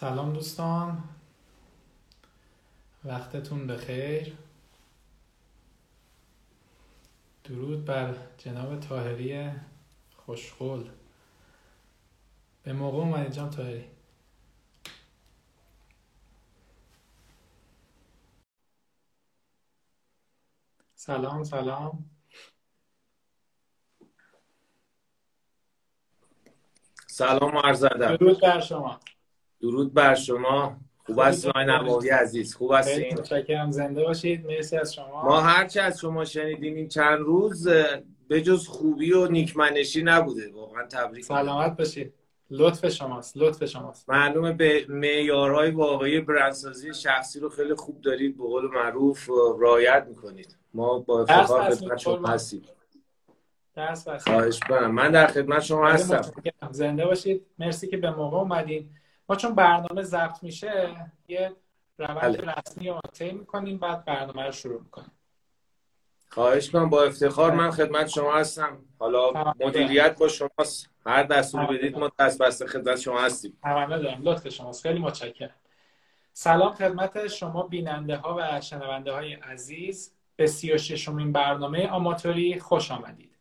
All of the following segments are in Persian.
سلام دوستان. وقتتون بخیر. درود بر جناب تاهری خوشخول به موقع اومدید جناب تاهری سلام سلام. سلام و عرض درود بر شما. درود بر شما. خوب هستین آقای نوابی عزیز. خوب هستین متشکرم. زنده باشید. مرسی از شما. ما هرچی از شما شنیدیم این چند روز به جز خوبی و نیکمنشی نبوده. واقعا تبریک. سلامت باشید. لطف شماست. لطف شماست. معلومه به معیارهای واقعی برندسازی شخصی رو خیلی خوب دارید. به قول معروف رعایت می‌کنید. ما با افتخار خدمت شما. هستیم. خواهش من در خدمت شما هستم. زنده باشید. مرسی که به موقع اومدین. ما چون برنامه ضبط میشه یه روند بله. رسمی رو طی می‌کنیم بعد برنامه رو شروع می‌کنیم. خواهش کنم با افتخار من خدمت شما هستم. حالا. مدیریت با شماست. هر دستوری بدید ما دست بسته خدمت شما هستیم. تمام دارم. لطف شماست. خیلی متشکرم. سلام خدمت شما بیننده ها و شنونده های عزیز. به سی و ششمین برنامه آماتوری خوش آمدید.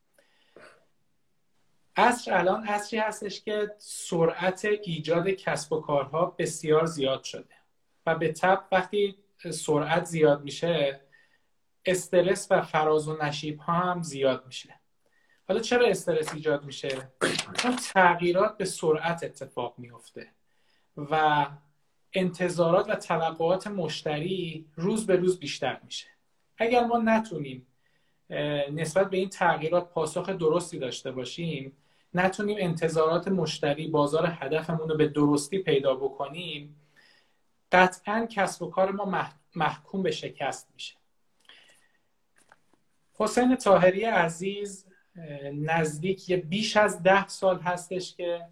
عصر الان عصری هستش که سرعت ایجاد کسب و کارها بسیار زیاد شده و به تب وقتی سرعت زیاد میشه استرس و فراز و نشیب ها هم زیاد میشه حالا چرا استرس ایجاد میشه؟ چون تغییرات به سرعت اتفاق میفته و انتظارات و توقعات مشتری روز به روز بیشتر میشه اگر ما نتونیم نسبت به این تغییرات پاسخ درستی داشته باشیم نتونیم انتظارات مشتری بازار هدفمون رو به درستی پیدا بکنیم قطعا کسب و کار ما مح- محکوم به شکست میشه. حسین طاهری عزیز نزدیک یه بیش از ده سال هستش که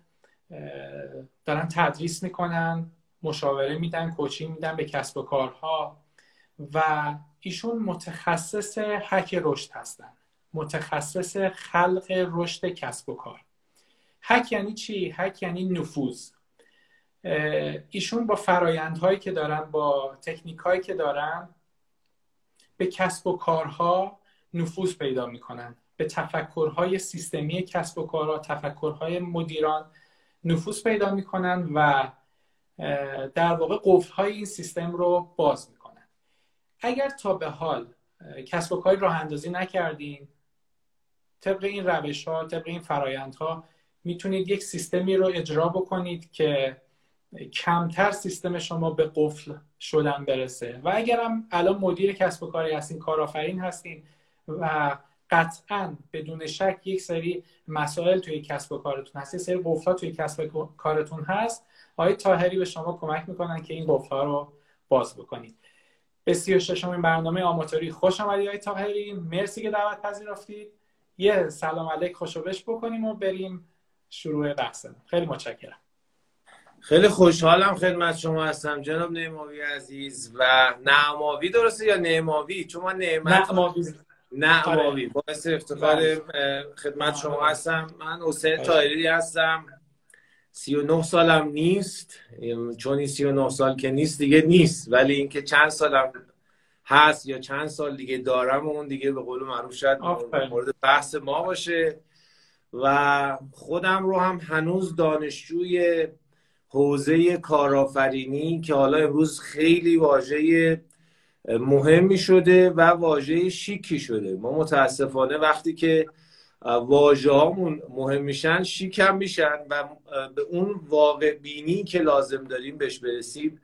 دارن تدریس می‌کنن مشاوره میدن کوچینگ میدن به کسب و کارها و ایشون متخصص حک رشد هستن. متخصص خلق رشد کسب و کار. حک یعنی چی؟ حک یعنی نفوذ. ایشون با فرایندهایی که دارن با تکنیک هایی که دارن به کسب و کارها نفوذ پیدا می‌کنن. به تفکرهای سیستمی کسب و کارها تفکرهای مدیران نفوذ پیدا می‌کنن و در واقع قفلهای این سیستم رو باز می‌کنن. اگر تا به حال کسب و کاری راه اندازی نکردین طبق این روش ها طبق این فرایندها می‌تونید یک سیستمی رو اجرا بکنید که کمتر سیستم شما به قفل شدن برسه. و اگرم الان مدیر کسب و کاری هستین کارآفرین هستین و قطعا بدون شک یک سری مسائل توی کسب و کارتون هست سری قفل‌ها توی کسب و کارتون هست آقای تاهری به شما کمک می‌کنن که این قفل‌ها رو باز بکنید. به سی و برنامه آماتوری خوش آمدید آقای تاهری مرسی که دعوت پذیرفتید. یه سلام علیک خوشوبش بکنیم و بریم شروع بحثمون. خیلی متشکرم. خیلی خوشحالم خدمت شما هستم. جناب نعماوی عزیز و نعماوی درسته یا نعماوی؟ چون من نعمت نه ما نعماوی باعث افتخار بله. خدمت شما بله. هستم. من حسین بله. طاهری هستم. 39 سالم نیست. چون این 39 سال که نیست دیگه نیست. ولی اینکه چند سالم هست یا چند سال دیگه دارم اون دیگه به قول معروف شاید. مورد بحث ما باشه. و خودم رو هم هنوز دانشجوی حوزه کارآفرینی که حالا امروز خیلی واژه مهمی شده و واژه شیکی شده. ما متاسفانه وقتی که واژه هامون مهم میشن شیک هم میشن و به اون واقع بینی که لازم داریم بهش برسیم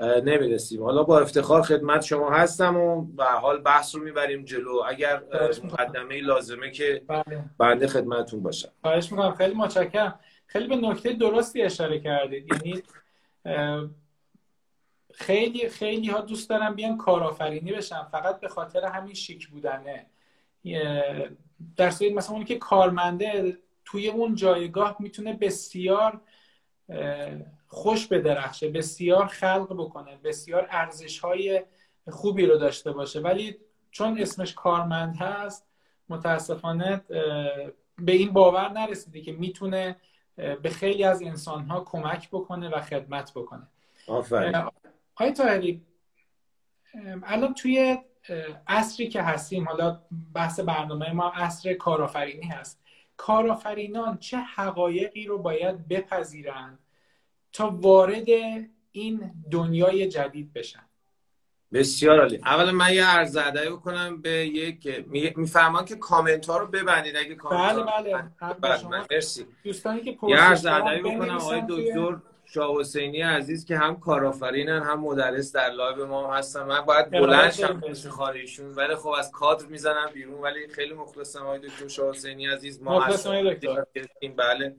نمی‌رسیم. حالا با افتخار خدمت شما هستم و به حال بحث رو می‌بریم جلو. اگر. مقدمه لازمه که بله. بنده خدمتتون باشم. خواهش می‌کنم. خیلی متشکرم. خیلی به نکته درستی اشاره کردید. یعنی خیلی خیلی ها دوست دارن بیان کارآفرینی بشن. فقط به خاطر همین شیک بودنه. در صورت مثلا اونی که کارمنده توی اون جایگاه می‌تونه بسیار خوش بدرخشه بسیار خلق بکنه بسیار ارزش های خوبی رو داشته باشه. ولی چون اسمش کارمند هست متاسفانه به این باور نرسیده که می‌تونه به خیلی از انسانها کمک بکنه و خدمت بکنه. آفرین. آقای طاهری الان توی عصری که هستیم حالا بحث برنامه ما عصر کارآفرینی هست. کارآفرینان چه حقایقی رو باید بپذیرند تا وارد این دنیای جدید بشن. بسیار عالی. اولا من یه عرض ادعی بکنم به یک میفهمان که کامنت ها رو ببندید اگه کامنت بله بله, بله. مرسی. دوستانی که یه عرض ادعی بکنم آقای دکتر شاه حسینی عزیز که هم کارآفرینن هم مدرس در live ما هستن. من باید بلند شم خاریشون ولی خب از کادر می‌زنم بیرون. ولی خیلی مخلصم آقای دکتر شاه حسینی عزیز. ما هستیم. بله.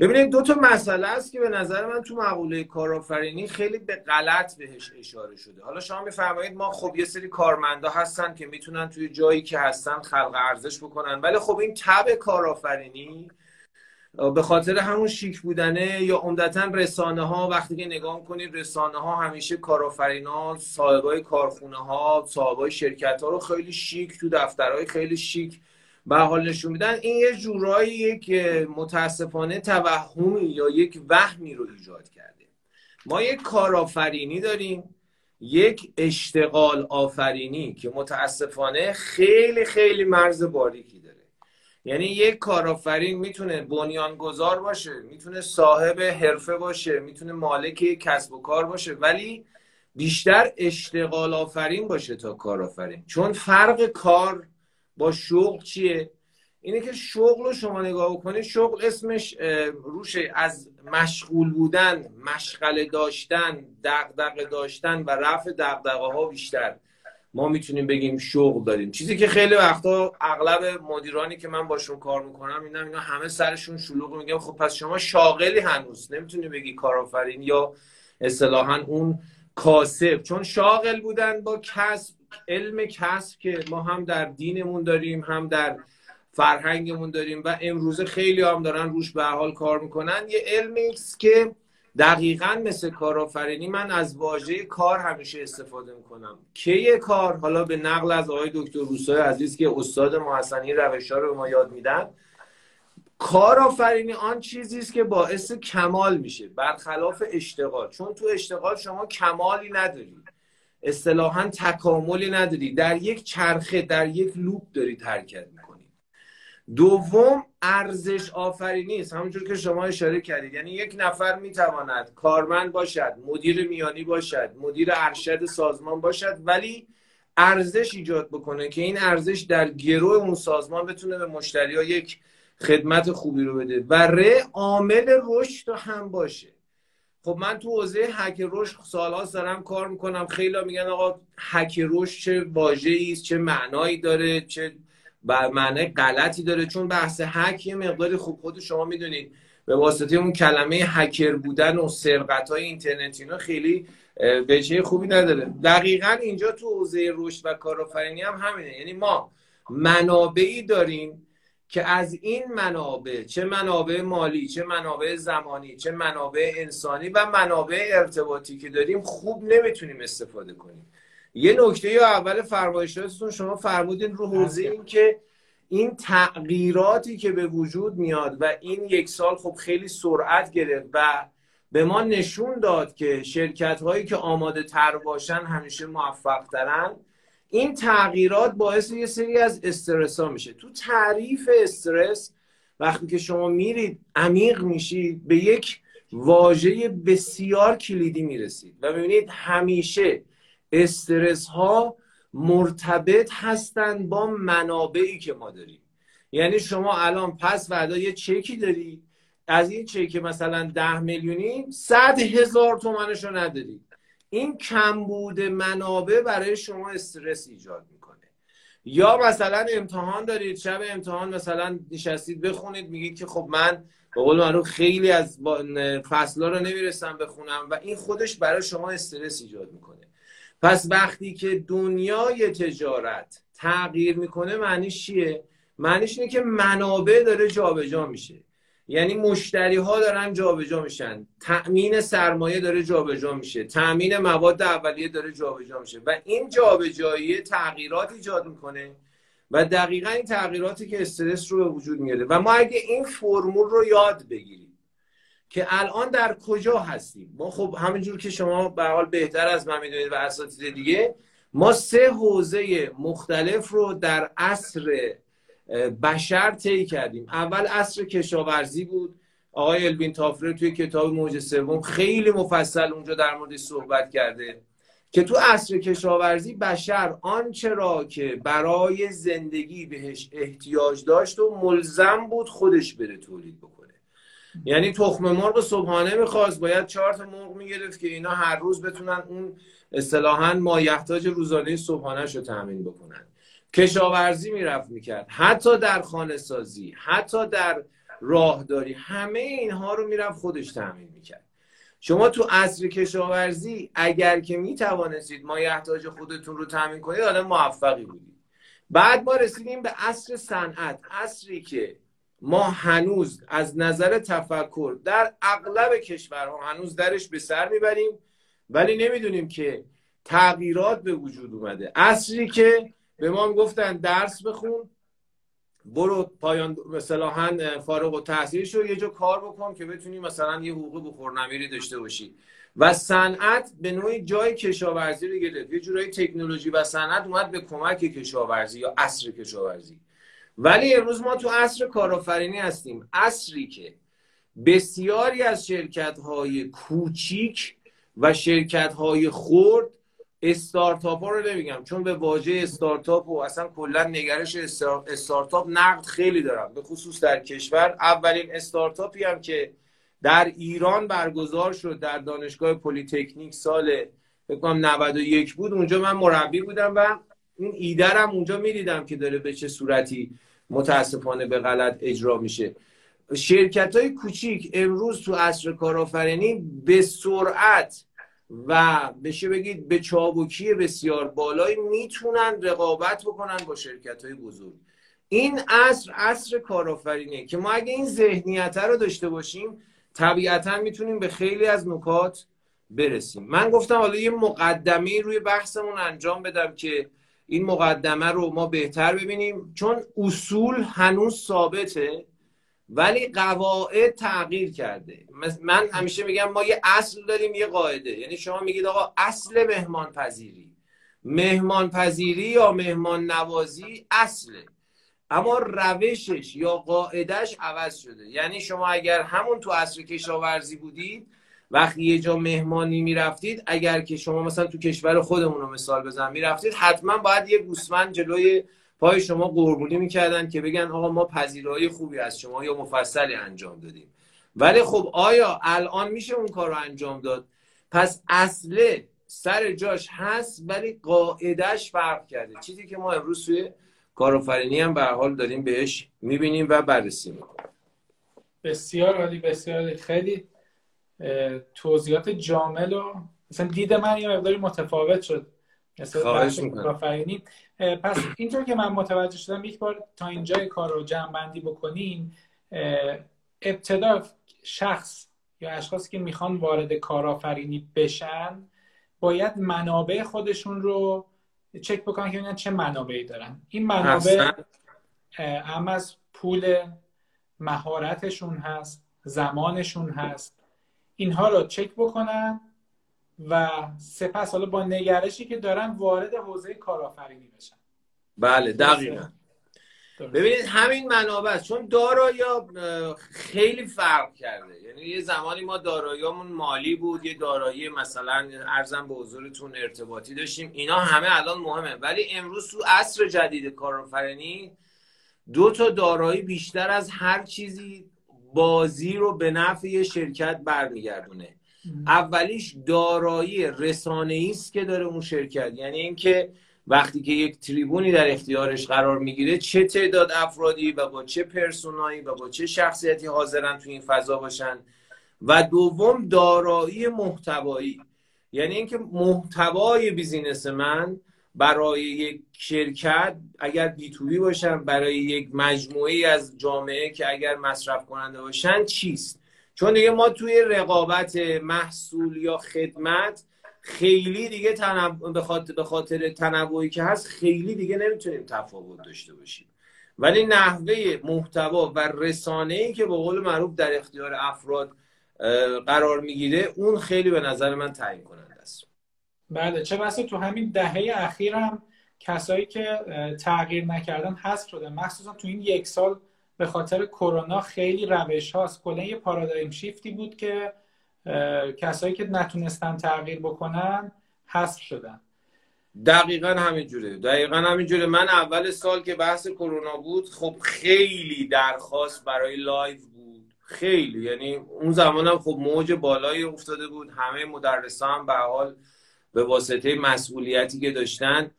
ببینید دو تا مسئله است که به نظر من تو مقوله کارآفرینی خیلی به غلط بهش اشاره شده. حالا شما میفرمایید ما خب یه سری کارمندا هستن که می‌تونن توی جایی که هستن خلق ارزش بکنن ولی خب این تب کارآفرینی به خاطر همون شیک بودنه یا عمدتا رسانه ها وقتی که نگاه کنید رسانه ها همیشه کارآفرینا صاحبای کارخونه ها صاحبای شرکت ها رو خیلی شیک تو دفترهای خیلی شیک به حال نشون میدن این یه جورایی یک متاسفانه توهمی یا یک وهمی رو ایجاد کرده. ما یک کارآفرینی داریم یک اشتغال آفرینی که متاسفانه خیلی خیلی مرز باریکی داره. یعنی یک کارآفرین می‌تونه بنیانگذار باشه می‌تونه صاحب حرفه باشه می‌تونه مالک کسب و کار باشه ولی بیشتر اشتغال آفرین باشه تا کارآفرین. چون فرق کار با شغل چیه؟ اینه که شغل رو شما نگاه بکنید شغل اسمش روشه از مشغول بودن مشغله داشتن دغدغه داشتن و رفع دغدغه ها بیشتر. ما می‌تونیم بگیم شغل داریم. چیزی که خیلی وقتا اغلب مدیرانی که من باشون کار می‌کنم اینا اینا همه سرشون شلوغ میگم خب پس شما شاغلی هنوز. نمی‌تونی بگی کارآفرین یا اصطلاحا اون کاسب. چون شاغل بودن با کسب علم کسب که ما هم در دینمون داریم هم در فرهنگمون داریم و امروزه خیلی هم دارن روش به حال کار می‌کنن. یه علمی است که دقیقا مثل کارآفرینی من از واژه کار همیشه استفاده می‌کنم. کی کار؟ حالا به نقل از آقای دکتر روسای عزیز که استاد محسنی روش ها رو ما یاد میدن. کارآفرینی آن چیزی است که باعث کمال میشه برخلاف اشتغال. چون تو اشتغال شما کمالی نداری. اصطلاحا تکاملی نداری. در یک چرخه در یک لوپ داری حرکت دوم ارزش آفرینی است همونجور که شما اشاره کردید. یعنی یک نفر می‌تواند کارمند باشد مدیر میانی باشد مدیر ارشد سازمان باشد ولی ارزش ایجاد بکنه که این ارزش در گروه اون سازمان بتونه به مشتری ها یک خدمت خوبی رو بده. و ره عامل رشد هم باشه. خب من تو حوزه هک رشد سالها دارم کار می‌کنم. خیلی میگن آقا هک رشد چه واژه‌ای است چه معنایی داره چه و معنی غلطی داره؟ چون بحث هک یه مقداری خوب خود شما می‌دونید به واسطه اون کلمه هکر بودن و سرقت های اینترنتی اینا خیلی وجه خوبی نداره. دقیقا اینجا تو حوزه رشد و کارآفرینی هم همینه. یعنی ما منابعی داریم که از این منابع چه منابع مالی چه منابع زمانی چه منابع انسانی و منابع ارتباطی که داریم خوب نمی‌تونیم استفاده کنیم. یه نکته یا اول فرمایشاتتون شما فرمودین رو حوزه این که این تغییراتی که به وجود میاد و این یک سال خب خیلی سرعت گرفت و به ما نشون داد که شرکت هایی که آماده تر باشن همیشه موفق ترن. این تغییرات باعث یه سری از استرس ها میشه. تو تعریف استرس وقتی که شما میرید عمیق میشید به یک واژه بسیار کلیدی می‌رسید و ببینید همیشه استرس ها مرتبط هستند با منابعی که ما داریم. یعنی شما الان پس وعدا یه چکی داری از این چک مثلا ده میلیونی صد هزار تومنش رو نداری. این کمبود منابع برای شما استرس ایجاد می‌کنه. یا مثلا امتحان دارید شب امتحان مثلا نشستید بخونید میگید که خب من به قول معروف خیلی از فصلا رو نمی‌رسم بخونم و این خودش برای شما استرس ایجاد می‌کنه. پس وقتی که دنیای تجارت تغییر می‌کنه معنیش چیه؟ معنیش اینه که منابع داره جابجا میشه. یعنی مشتری ها دارن جابجا میشن. تأمین سرمایه داره جابجا میشه. تأمین مواد اولیه داره جابجا میشه. و این جابجایی تغییرات ایجاد می‌کنه و دقیقا این تغییراتی که استرس رو به وجود میاره. و ما اگه این فرمول رو یاد بگیریم که الان در کجا هستیم ما خب همینجور که شما به حال بهتر از من می‌دونید و اساتید دیگه ما سه حوزه مختلف رو در عصر بشر طی کردیم. اول عصر کشاورزی بود. آقای البین تافره توی کتاب موج سوم خیلی مفصل اونجا در مورد صحبت کرده که تو عصر کشاورزی بشر آنچه را که برای زندگی بهش احتیاج داشت و ملزم بود خودش بره تولید بکنه. یعنی تخم مرغ صبحانه می‌خواست باید چهار تا مرغ می‌گرفت که اینا هر روز بتونن اون اصطلاحا مایحتاج روزانه صبحانه رو تامین بکنن. کشاورزی می‌رفت می‌کرد. حتی در خانه سازی حتی در راهداری همه اینها رو می‌رفت خودش تامین می‌کرد. شما تو عصر کشاورزی اگر که می‌توانستید مایحتاج خودتون رو تامین کنید آدم موفقی بودید. بعد ما رسیدیم به عصر صنعت عصری که ما هنوز از نظر تفکر در اغلب کشورها هنوز درش به سر می‌بریم ولی نمی‌دونیم که تغییرات به وجود اومده. عصری که به ما گفتن درس بخون. برو پایان مثلا فارغ و تحصیل شو یه جا کار بکن که بتونی مثلا یه حقوق بخور نمیری داشته باشی. و صنعت به نوعی جای کشاورزی رو گرفت. یه جورایی تکنولوژی و صنعت اومد به کمک کشاورزی یا عصر کشاورزی. ولی امروز ما تو عصر کارآفرینی هستیم. عصری که بسیاری از شرکت های کوچیک و شرکت های خرد استارتاپ ها رو نمیگم چون به واژه استارتاپ و اصلا کلا نگرش استارتاپ نقد خیلی دارم. به خصوص در کشور اولین استارتاپی هم که در ایران برگزار شد در دانشگاه پلیتکنیک سال فکر کنم 91 بود. اونجا من مربی بودم و این ایدرم اونجا می‌دیدم که داره به چه صورتی متاسفانه به غلط اجرا میشه. شرکت های کوچیک امروز تو عصر کارآفرینی به سرعت و بشه بگید به چابکی بسیار بالایی می‌تونن رقابت بکنن با شرکت های بزرگ. این عصر عصر کارآفرینه که ما اگه این ذهنیت رو داشته باشیم طبیعتا می‌تونیم به خیلی از نکات برسیم. من گفتم حالا یه مقدمه روی بحثمون انجام بدم که این مقدمه رو ما بهتر ببینیم چون اصول هنوز ثابته. ولی قواعد تغییر کرده. من همیشه میگم ما یه اصل داریم یه قاعده. یعنی شما میگید آقا اصل مهمان پذیری مهمان پذیری یا مهمان نوازی اصله اما روشش یا قاعدش عوض شده. یعنی شما اگر همون تو اصل کشاورزی بودید وقتی یه جا مهمانی می‌رفتید اگر که شما مثلا تو کشور خودمون رو مثال بزن می‌رفتید حتما باید یه گوسفند جلوی پای شما قربونی می‌کردن که بگن آقا ما پذیرایی خوبی از شما یا مفصلی انجام دادیم. ولی خب آیا الان میشه اون کار رو انجام داد؟ پس اصله سر جاش هست ولی قاعدش فرق کرده. چیزی که ما امروز توی کارآفرینی هم به حال داریم بهش می‌بینیم و بررسی می‌کنیم. بسیار عالی بسیار خیلی توضیحات جامل و مثلا دید من یه مقداری متفاوت شد. خواهش پس اینطور که من متوجه شدم یک بار تا اینجای کار رو جمع بندی بکنیم ابتدا شخص یا اشخاصی که می‌خوان وارد کارآفرینی بشن باید منابع خودشون رو چک بکنن که ببینن چه منابعی دارن. این منابع هم از پول مهارتشون هست زمانشون هست. اینها رو چک بکنن. و سپس حالا با نگرشی که دارن وارد حوزه کارآفرینی بشن. بله دقیقا. ببینید همین منابع چون دارایی خیلی فرق کرده. یعنی یه زمانی ما داراییمون مالی بود یه دارایی مثلا ارزم به حضورتون ارتباطی داشتیم. اینا همه الان مهمه. ولی امروز تو عصر جدید کارآفرینی دو تا دارایی بیشتر از هر چیزی بازی رو به نفع یه شرکت برمیگردونه. اولیش دارایی رسانه‌ای است که داره اون شرکت. یعنی اینکه وقتی که یک تریبونی در اختیارش قرار می‌گیره چه تعداد افرادی و با چه پرسونایی و با چه شخصیتی حاضرن تو این فضا باشن. و دوم دارایی محتوایی. یعنی اینکه محتوای بیزینس من برای یک شرکت اگر بی باشن برای یک مجموعه از جامعه که اگر مصرف کننده باشن چیست؟ چون دیگه ما توی رقابت محصول یا خدمت خیلی دیگه به خاطر به خاطر تنوعی که هست خیلی دیگه نمی‌تونیم تفاوت داشته باشیم. ولی نحوه محتوا و رسانه ای که به قول معروف در اختیار افراد قرار می‌گیره اون خیلی به نظر من تعیین کننده است. بله چه بسا تو همین دهه اخیر هم کسایی که تغییر نکردن هست شده. مخصوصا تو این یک سال به خاطر کرونا خیلی روش هاست کلا یه پارادایم شیفتی بود که کسایی که نتونستن تغییر بکنن حذف شدن. دقیقا همینجوره. دقیقا همینجوره. من اول سال که بحث کرونا بود خب خیلی درخواست برای لایو بود. خیلی. یعنی اون زمان هم خب موج بالایی افتاده بود. همه مدرسان به حال به واسطه مسئولیتی که داشتن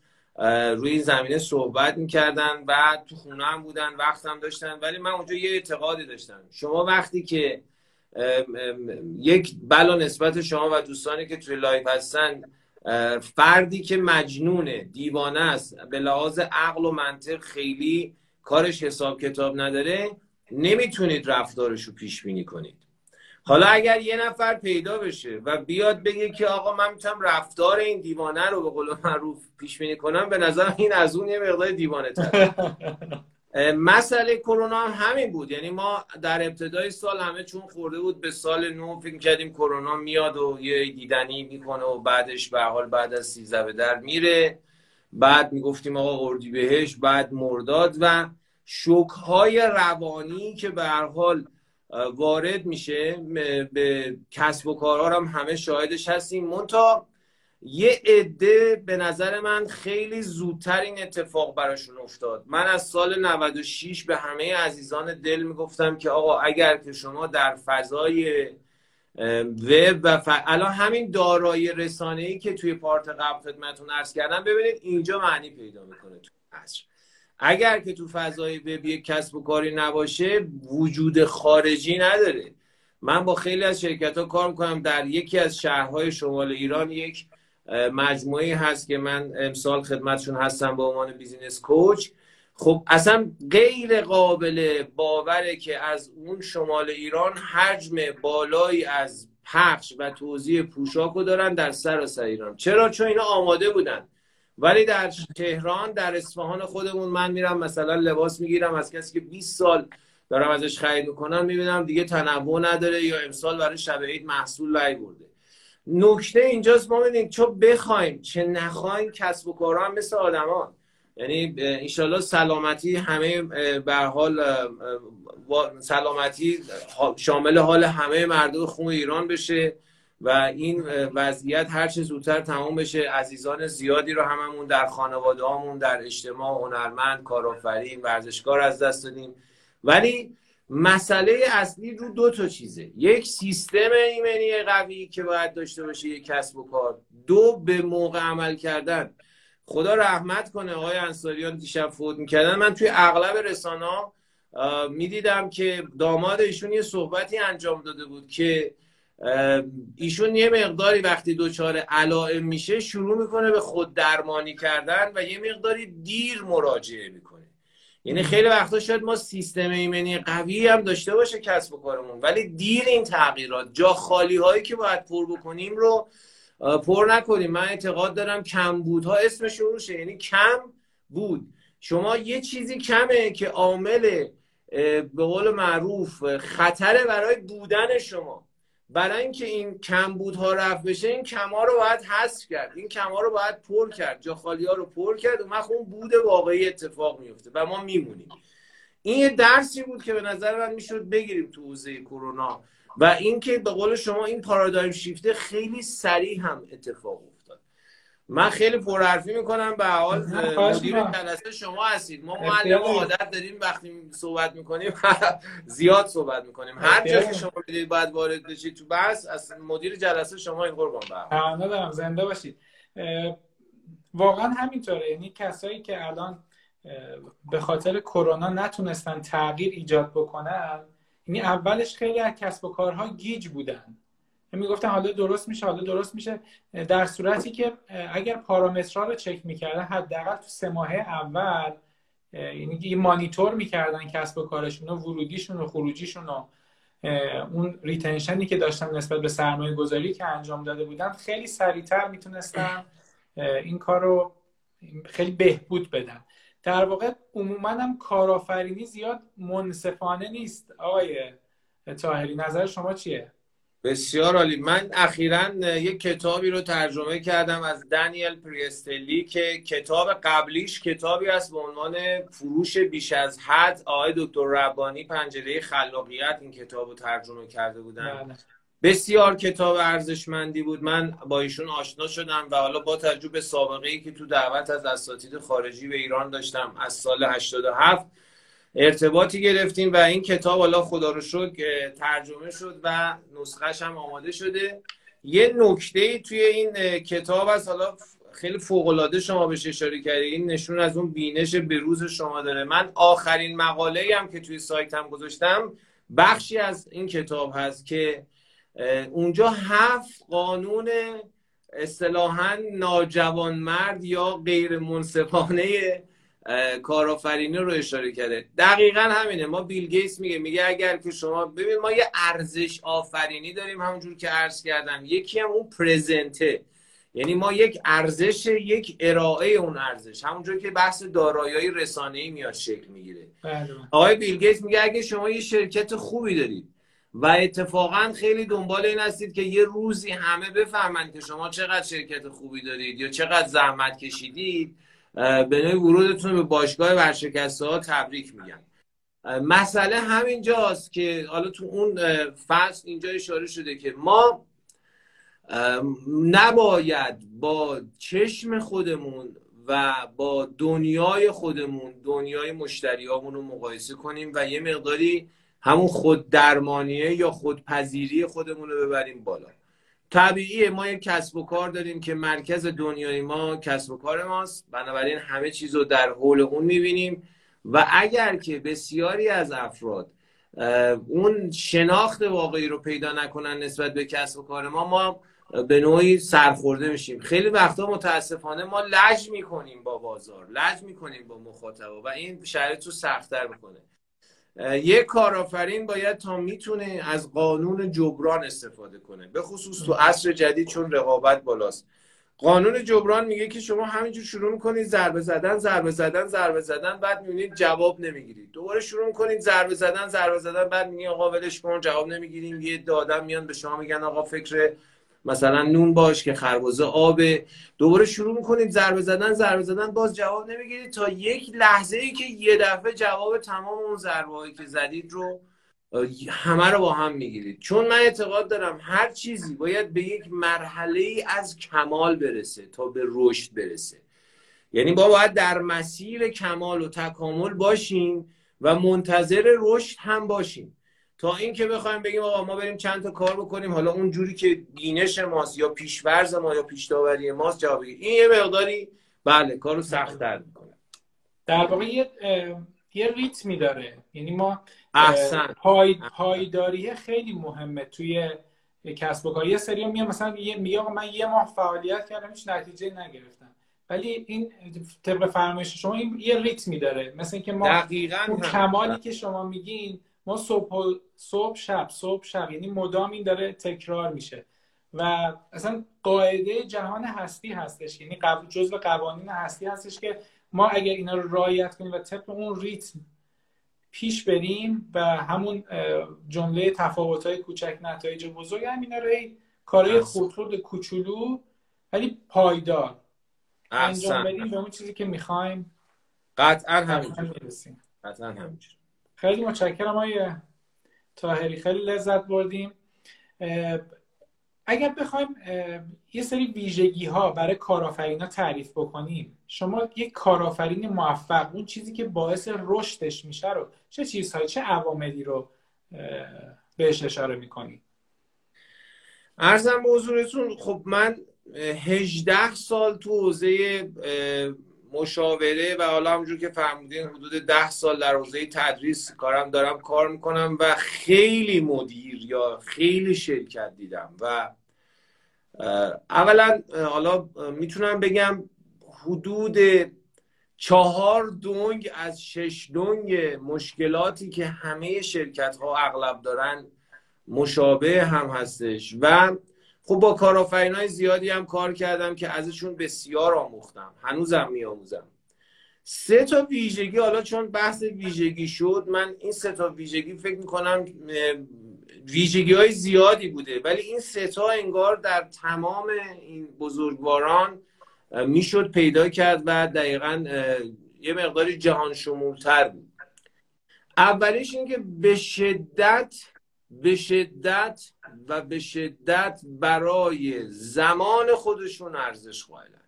روی زمینه صحبت می‌کردن و تو خونه هم بودن وقت هم داشتن. ولی من اونجا یه اعتقادی داشتم. شما وقتی که یک بلا نسبت شما و دوستانی که توی live هستن فردی که مجنونه دیوانه است به لحاظ عقل و منطق خیلی کارش حساب کتاب نداره نمی‌تونید رفتارش رو پیش بینی کنید. حالا اگر یه نفر پیدا بشه و بیاد بگه که آقا من می‌تونم رفتار این دیوانه رو به قول معروف پیش بینی کنم به نظر این از اون یه مقدار دیوانه تر مسئله کرونا هم همین بود. یعنی ما در ابتدای سال همه چون خورده بود به سال نو فکر کردیم کرونا میاد و یه دیدنی می‌کنه و بعدش به حال بعد از سیزده به در میره. بعد می‌گفتیم آقا اردی بهش بعد مرداد و شوک های روانی که به حال وارد میشه. به کسب و کارها هم همه شاهدش هستیم. مونتا یه عده به نظر من خیلی زودتر این اتفاق براشون افتاد. من از سال 96 به همه عزیزان دل می‌گفتم که آقا اگر که شما در فضای وب و ف... الان همین دارایی رسانه ای که توی پارت قبل خدمتتون عرض کردم ببینید اینجا معنی پیدا می‌کنه تو اگر که تو فضای وب یک کسب و کاری نباشه وجود خارجی نداره. من با خیلی از شرکت ها کار می‌کنم. در یکی از شهرهای شمال ایران یک مجموعه هست که من امسال خدمتشون هستم به عنوان بیزینس کوچ. خب اصلا غیر قابل باوره که از اون شمال ایران حجم بالایی از پخش و توضیح پوشاک رو دارن در سراسر ایران. چرا؟ چون اینا آماده بودن. ولی در تهران در اصفهان خودمون من میرم مثلا لباس می‌گیرم از کسی که 20 سال دارم ازش خرید می‌کنم می‌بینم دیگه تنوع نداره یا امسال برای شب عید محصول برده. نکته اینجاست ما ببینید چون بخوایم چه نخوایم کسب و کارا هم مثل آدمان. یعنی انشالله سلامتی همه به حال سلامتی شامل حال همه مردم خون ایران بشه. و این وضعیت هر چه زودتر تمام بشه عزیزان زیادی رو هممون در خانواده هامون در اجتماع هنرمند کارآفرین ورزشکار از دست دادیم. ولی مسئله اصلی رو دو تا چیزه. یک سیستم ایمنی قوی که باید داشته باشه یک کسب و کار. دو به موقع عمل کردن. خدا رحمت کنه آقای انصاریان دیشب فوت می‌کردن. من توی اغلب رسانه می‌دیدم که داماد ایشون یه صحبتی انجام داده بود که ایشون یه مقداری وقتی دچار علائم میشه شروع می‌کنه به خود درمانی کردن و یه مقداری دیر مراجعه می‌کنه. یعنی خیلی وقتا شاید ما سیستم ایمنی قوی هم داشته باشه کسب و کارمون ولی دیر این تغییرات جا خالی هایی که باید پر بکنیم رو پر نکنیم. من اعتقاد دارم کمبودها اسمش روشه یعنی کم بود. شما یه چیزی کمه که عامل به قول معروف خطره برای بودن شما. برای اینکه این کمبودها رفت بشه این کما رو باید حذف کرد. این کما رو باید پر کرد. جا خالی ها رو پر کرد. و من اون بود واقعی اتفاق میفته و ما میمونیم. این یه درسی بود که به نظر من می‌شد بگیریم تو حوزه کرونا و اینکه به قول شما این پارادایم شیفته خیلی سریع هم اتفاق من خیلی پرحرفی می‌کنم به حال مدیر جلسه شما هستید. ما معلم عادت داریم وقتی صحبت می‌کنیم زیاد صحبت می‌کنیم. هر جا که شما بدید باید وارد بشید تو بحث از مدیر جلسه شما این قربان به دارم زنده باشید. واقعا همینطوره. یعنی کسایی که الان به خاطر کرونا نتونستن تغییر ایجاد بکنن یعنی اولش خیلی از کسب و کارها گیج بودن. می‌گفتن حالا درست میشه حالا درست میشه. در صورتی که اگر پارامترها رو چک می‌کردن حداقل تو سه ماه اول یعنی مانیتور می‌کردن کسب و کارشون و ورودیشون و خروجیشون و اون ریتنشنی که داشتن نسبت به سرمایه گذاری که انجام داده بودن خیلی سریعتر می‌تونستن این کار رو خیلی بهبود بدن. در واقع عموما هم کارآفرینی زیاد منصفانه نیست. آقای تاهری نظر شما چیه؟ بسیار عالی. من اخیرا یک کتابی رو ترجمه کردم از دانیل پریستلی که کتاب قبلیش کتابی است به عنوان فروش بیش از حد. آقای دکتر ربانی پنجره خلاقیت این کتاب رو ترجمه کرده بودن. بله. بسیار کتاب ارزشمندی بود. من با ایشون آشنا شدم و حالا با تجربه به سابقه ای که تو دعوت از اساتید خارجی به ایران داشتم از سال 87 ارتباطی گرفتیم و این کتاب حالا خدا رو شکر ترجمه شد و نسخهش هم آماده شده. یه نکته توی این کتاب هست حالا خیلی فوق شما بهش اشاره کردید این نشون از اون بینش به روز شما داره. من آخرین مقاله هم که توی سایتم گذاشتم بخشی از این کتاب هست که اونجا هفت قانون اصطلاحا ناجوانمرد یا غیر منصفانه کارآفرینی رو اشاره کرده. دقیقا همینه. ما بیل گیتس میگه میگه اگر که شما ببین ما یه ارزش آفرینی داریم همونجور که عرض کردم. یکی هم اون پرزنته. یعنی ما یک ارزش یک ارائه اون ارزش. همونجور که بحث دارایی رسانه‌ای میاد شکل می‌گیره. بله. آقای بیل گیتس میگه اگه شما یه شرکت خوبی دارید و اتفاقا خیلی دنبال این هستید که یه روزی همه بفهمند که شما چقدر شرکت خوبی دارید یا چقدر زحمت کشیدید به ورودتون به باشگاه ورشکسته ها تبریک میگم. مسئله همینجاست که حالا تو اون فصل اینجا اشاره شده که ما نباید با چشم خودمون و با دنیای خودمون دنیای مشتریامون رو مقایسه کنیم و یه مقداری همون خود درمانیه یا خودپذیری خودمون رو ببریم بالا. طبیعیه ما یک کسب و کار داریم که مرکز دنیای ما کسب و کار ماست. بنابراین همه چیز رو در حول اون می‌بینیم. و اگر که بسیاری از افراد اون شناخت واقعی رو پیدا نکنن نسبت به کسب و کار ما ما به نوعی سرخورده میشیم. خیلی وقتا متاسفانه ما لج می‌کنیم با بازار لج می‌کنیم با مخاطب و این شرایط رو سختتر می‌کنه. یک کارآفرین باید تا می‌تونه از قانون جبران استفاده کنه به خصوص تو عصر جدید چون رقابت بالاست. قانون جبران میگه که شما همینجور شروع می‌کنید ضربه زدن ضربه زدن ضربه زدن بعد می‌بینید جواب نمی‌گیرید. دوباره شروع می‌کنید ضربه زدن ضربه زدن بعد میگید آقا ولش کن جواب نمی‌گیریم یه دادم میان به شما میگن آقا فکر مثلا نون باش که خربزه آبه. دوباره شروع می‌کنید ضربه زدن ضربه زدن باز جواب نمی‌گیرید. تا یک لحظه ای که یه دفعه جواب تمام اون ضربه که زدید رو همه رو با هم می‌گیرید. چون من اعتقاد دارم هر چیزی باید به یک مرحله ای از کمال برسه تا به رشد برسه. یعنی با باید در مسیر کمال و تکامل باشیم و منتظر رشد هم باشیم تا اینکه بخوایم بگیم آقا ما بریم چند تا کار بکنیم حالا اون جوری که بینش ماست یا پیشورز ما یا پیشداوری ماست جواب این یه مقداری بله کارو سخت‌تر می‌کنه. در واقع یه یه ریتمی داره. یعنی ما احسن. پای پایداری خیلی مهمه توی کسب و کار. یه سری میام مثلا میگه من یه ماه فعالیت کردم هیچ نتیجه نگرفتم. ولی این طبق فرمایش شما این یه ریتمی داره. مثل اینکه ما دقیقاً اون کمالی که شما میگین ما صبح, صبح شب صبح شب یعنی مدام این داره تکرار میشه. و اصلا قاعده جهان هستی هستش یعنی جزء قوانین هستی هستش که ما اگر اینا رو رعایت کنیم و طبق اون ریتم پیش بریم و همون جمله تفاوت های کوچک نتایج بزرگ هم اینا رو کارهای خودخورد کوچولو ولی پایدار. انجام بدیم به اون چیزی که می‌خوایم. قطعا همینجور قطعا همینجور خیلی متشکرم آقای تاهری. خیلی لذت بردیم. اگر بخوایم یه سری ویژگی ها برای کارآفرینا تعریف بکنیم شما یک کارآفرین موفق اون چیزی که باعث رشدش میشه رو چه چیزهایی چه عواملی رو بهش اشاره می‌کنی؟ ارزم به حضورتون خب من 18 سال تو حوزه مشاوره و حالا همونجور که فرمودین حدود ده سال در حوزه تدریس کارم دارم کار می‌کنم و خیلی مدیر یا خیلی شرکت دیدم و اولا حالا می‌تونم بگم حدود چهار دنگ از شش دنگ مشکلاتی که همه شرکت ها اغلب دارن مشابه هم هستش و خب با کارآفرین های زیادی هم کار کردم که ازشون بسیار آموختم. هنوزم میآموزم. سه تا ویژگی حالا چون بحث ویژگی شد من این سه تا ویژگی فکر می‌کنم ویژگی های زیادی بوده. ولی این سه تا انگار در تمام این بزرگواران می‌شد پیدا کرد و دقیقا یه مقداری جهان شمولتر بود. اولیش این که به شدت به شدت و به شدت برای زمان خودشون ارزش قائلن.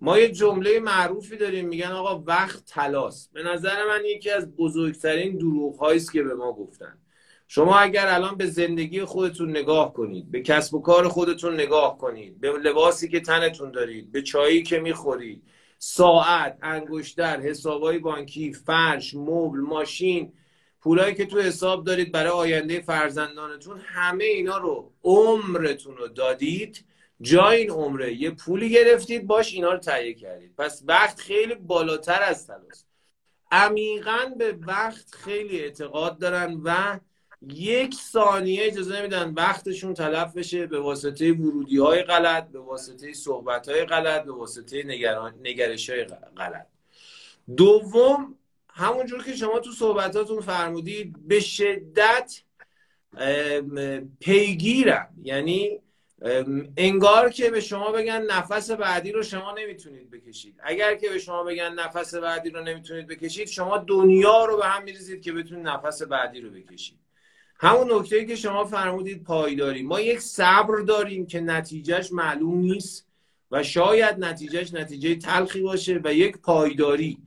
ما یه جمله معروفی داریم میگن آقا وقت تلاست به نظر من یکی از بزرگترین دروغ است که به ما گفتن. شما اگر الان به زندگی خودتون نگاه کنید به کسب و کار خودتون نگاه کنید به لباسی که تنتون دارید به چایی که می‌خورید ساعت انگشتر حسابای بانکی فرش مبل ماشین پولایی که تو حساب دارید برای آینده فرزندانتون همه اینا رو عمرتون رو دادید. جای این عمره یه پولی گرفتید باش اینا رو تهیه کردید. پس وقت خیلی بالاتر از تلاست عمیقا به وقت خیلی اعتقاد دارن و یک ثانیه اجازه نمیدن وقتشون تلف بشه به واسطه ورودی های غلط به واسطه صحبت های غلط به واسطه نگرش های غلط. دوم همونجور که شما تو صحبتاتون فرمودید به شدت پیگیرم یعنی انگار که به شما بگن نفس بعدی رو شما نمی‌تونید بکشید. اگر که به شما بگن نفس بعدی رو نمی‌تونید بکشید شما دنیا رو به هم میریزید که بتونید نفس بعدی رو بکشید. همون نکته که شما فرمودید پایداری ما یک صبر داریم که نتیجهش معلوم نیست و شاید نتیجهش نتیجه تلخی باشه و یک پایداری.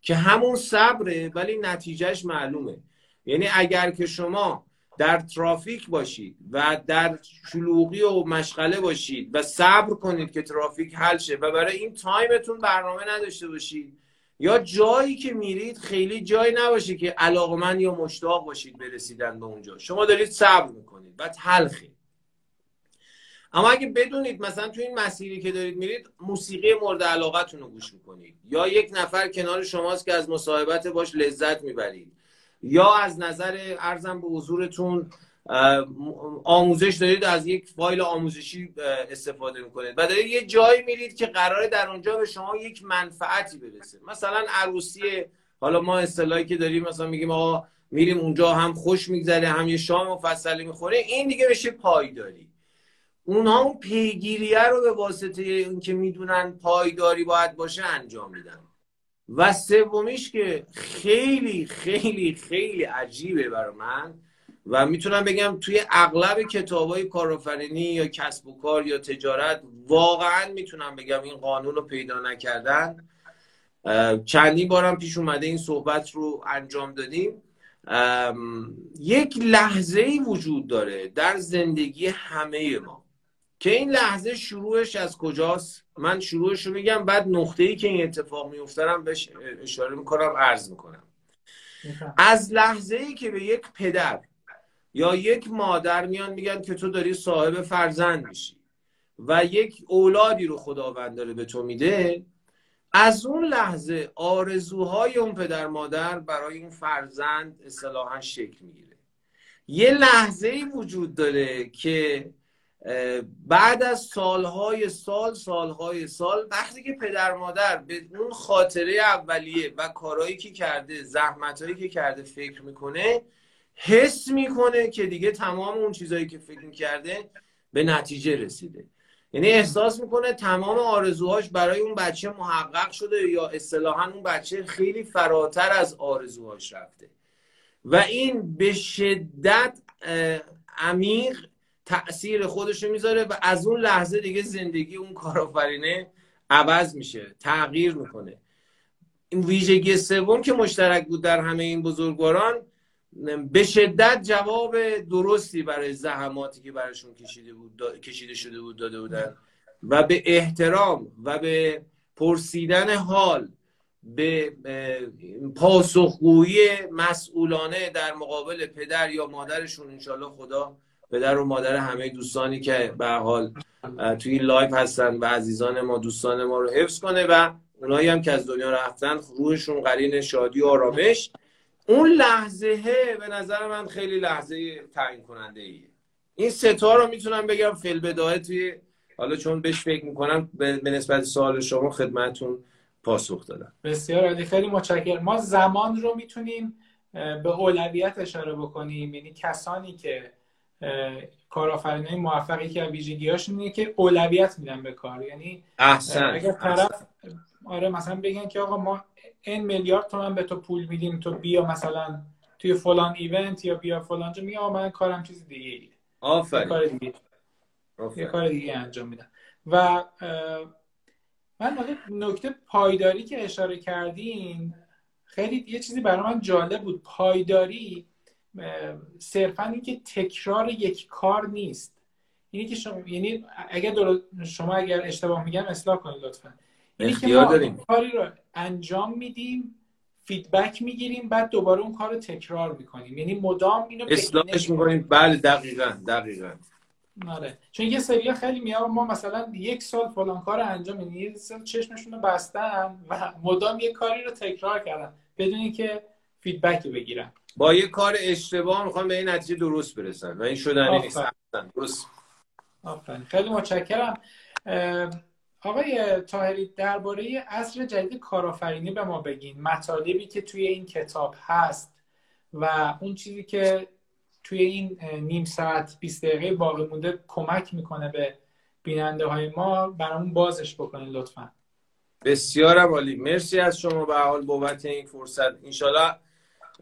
که همون صبره ولی نتیجهش معلومه. یعنی اگر که شما در ترافیک باشید و در شلوغی و مشغله باشید و صبر کنید که ترافیک حل شه و برای این time تون برنامه نداشته باشید یا جایی که میرید خیلی جایی نباشه که علاقمند یا مشتاق باشید به رسیدن به اونجا. شما دارید صبر می‌کنید و تلخی اما اگه بدونید مثلا تو این مسیری که دارید میرید موسیقی مورد علاقتون رو گوش می‌کنید. یا یک نفر کنار شماست که از مصاحبت باش لذت می‌برید. یا از نظر ارزم به حضورتون آموزش دارید از یک فایل آموزشی استفاده می‌کنید. و دارید یه جایی میرید که قراره در اونجا به شما یک منفعتی برسه. مثلا عروسی حالا ما اصطلاحی که داریم مثلا میگیم آقا میریم اونجا هم خوش میگذره هم یه شام مفصلی می‌خوره. این دیگه بشه پایداری اونها اون پیگیریه رو به واسطه اینکه می‌دونن پایداری باید باشه انجام میدن. و سومیش که خیلی خیلی خیلی عجیبه برای من و می‌تونم بگم توی اغلب کتاب های کارآفرینی یا کسب و کار یا تجارت واقعا می‌تونم بگم این قانون رو پیدا نکردن. چندین بارم پیش اومده این صحبت رو انجام دادیم. یک لحظه ای وجود داره در زندگی همه ما. که این لحظه شروعش از کجاست؟ من شروعش رو میگم بعد نقطه ای که این اتفاق میفترم بهش اشاره می‌کنم عرض می‌کنم. از لحظه ای که به یک پدر یا یک مادر میان میگن که تو داری صاحب فرزند میشی و یک اولادی رو خداوند داره به تو میده از اون لحظه آرزوهای اون پدر مادر برای اون فرزند اصطلاحا شکل می‌گیره. یه لحظه ای وجود داره که بعد از سالهای سال سالهای سال وقتی که پدر مادر به اون خاطره اولیه و کارهایی که کرده زحمتهایی که کرده فکر می‌کنه حس می‌کنه که دیگه تمام اون چیزهایی که فکر کرده به نتیجه رسیده. یعنی احساس می‌کنه تمام آرزوهاش برای اون بچه محقق شده یا اصطلاحا اون بچه خیلی فراتر از آرزوهاش رفته. و این به شدت عمیق تاثیر خودشو می‌ذاره و از اون لحظه دیگه زندگی اون کارآفرینه عوض میشه تغییر می‌کنه. این ویژگی سوم که مشترک بود در همه این بزرگواران به شدت جواب درستی برای زحماتی که براشون کشیده, بود کشیده شده بود داده بودن. و به احترام و به پرسیدن حال به پاسخگویی مسئولانه در مقابل پدر یا مادرشون انشالله خدا پدر و مادر همه دوستانی که به حال توی live هستن و عزیزان ما دوستان ما رو حفظ کنه و اونایی هم که از دنیا رفتن روحشون قرین شادی و آرامش. اون لحظه به نظر من خیلی لحظه تعیین کننده ایه این سه تا رو می‌تونم بگم فی‌البداهه توی حالا چون بهش فکر می‌کنم به نسبت سوال شما خدمتون پاسخ دادم. بسیار عالی. خیلی متشکرم. ما زمان رو می‌تونیم به اولویت اشاره بکنیم. یعنی کسانی که کارآفرینای موفقی که ویژگیهاشون اینه که اولویت میدن به کار. یعنی احسن اگر طرف آره مثلا بگن که آقا ما این میلیارد تومن به تو پول میدیم تو بیا مثلا توی فلان ایونت یا بیا فلان جا میگه من کارم چیز دیگه ایه آفرین. کار دیگه. یه کار دیگه انجام میدم و من نکته پایداری که اشاره کردین خیلی یه چیزی برای من جالب بود. پایداری صرفا اینکه تکرار یک کار نیست. اینی که شما یعنی اگر شما اگر اشتباه میگم اصلاح کنید لطفا. اینی که ما داریم. کاری رو انجام میدیم فیدبک می‌گیریم بعد دوباره اون کار رو تکرار می‌کنیم. یعنی مدام اینو اصلاحش می‌کنیم. بله دقیقا دقیقا. آره. چون یه سری خیلی میاد ما مثلا یک سال فلان کار انجام یعنی یه سال چشمشون رو بستن و مدام یه کاری رو تکرار کردن. بدون اینکه فیدبک بگیرن. با یه کار اشتباه می‌خوام به این نتیجه درست برسن و این شدنی نیست. درست. آفرین. خیلی متشکرم. آقای تاهری درباره عصر جدید کارآفرینی به ما بگین. مطالبی که توی این کتاب هست و اون چیزی که توی این نیم ساعت 20 دقیقه باقی مونده کمک می‌کنه به بیننده های ما برامون بازش بکنین لطفا. بسیار عالی. مرسی از شما به حال بابت این فرصت. انشالله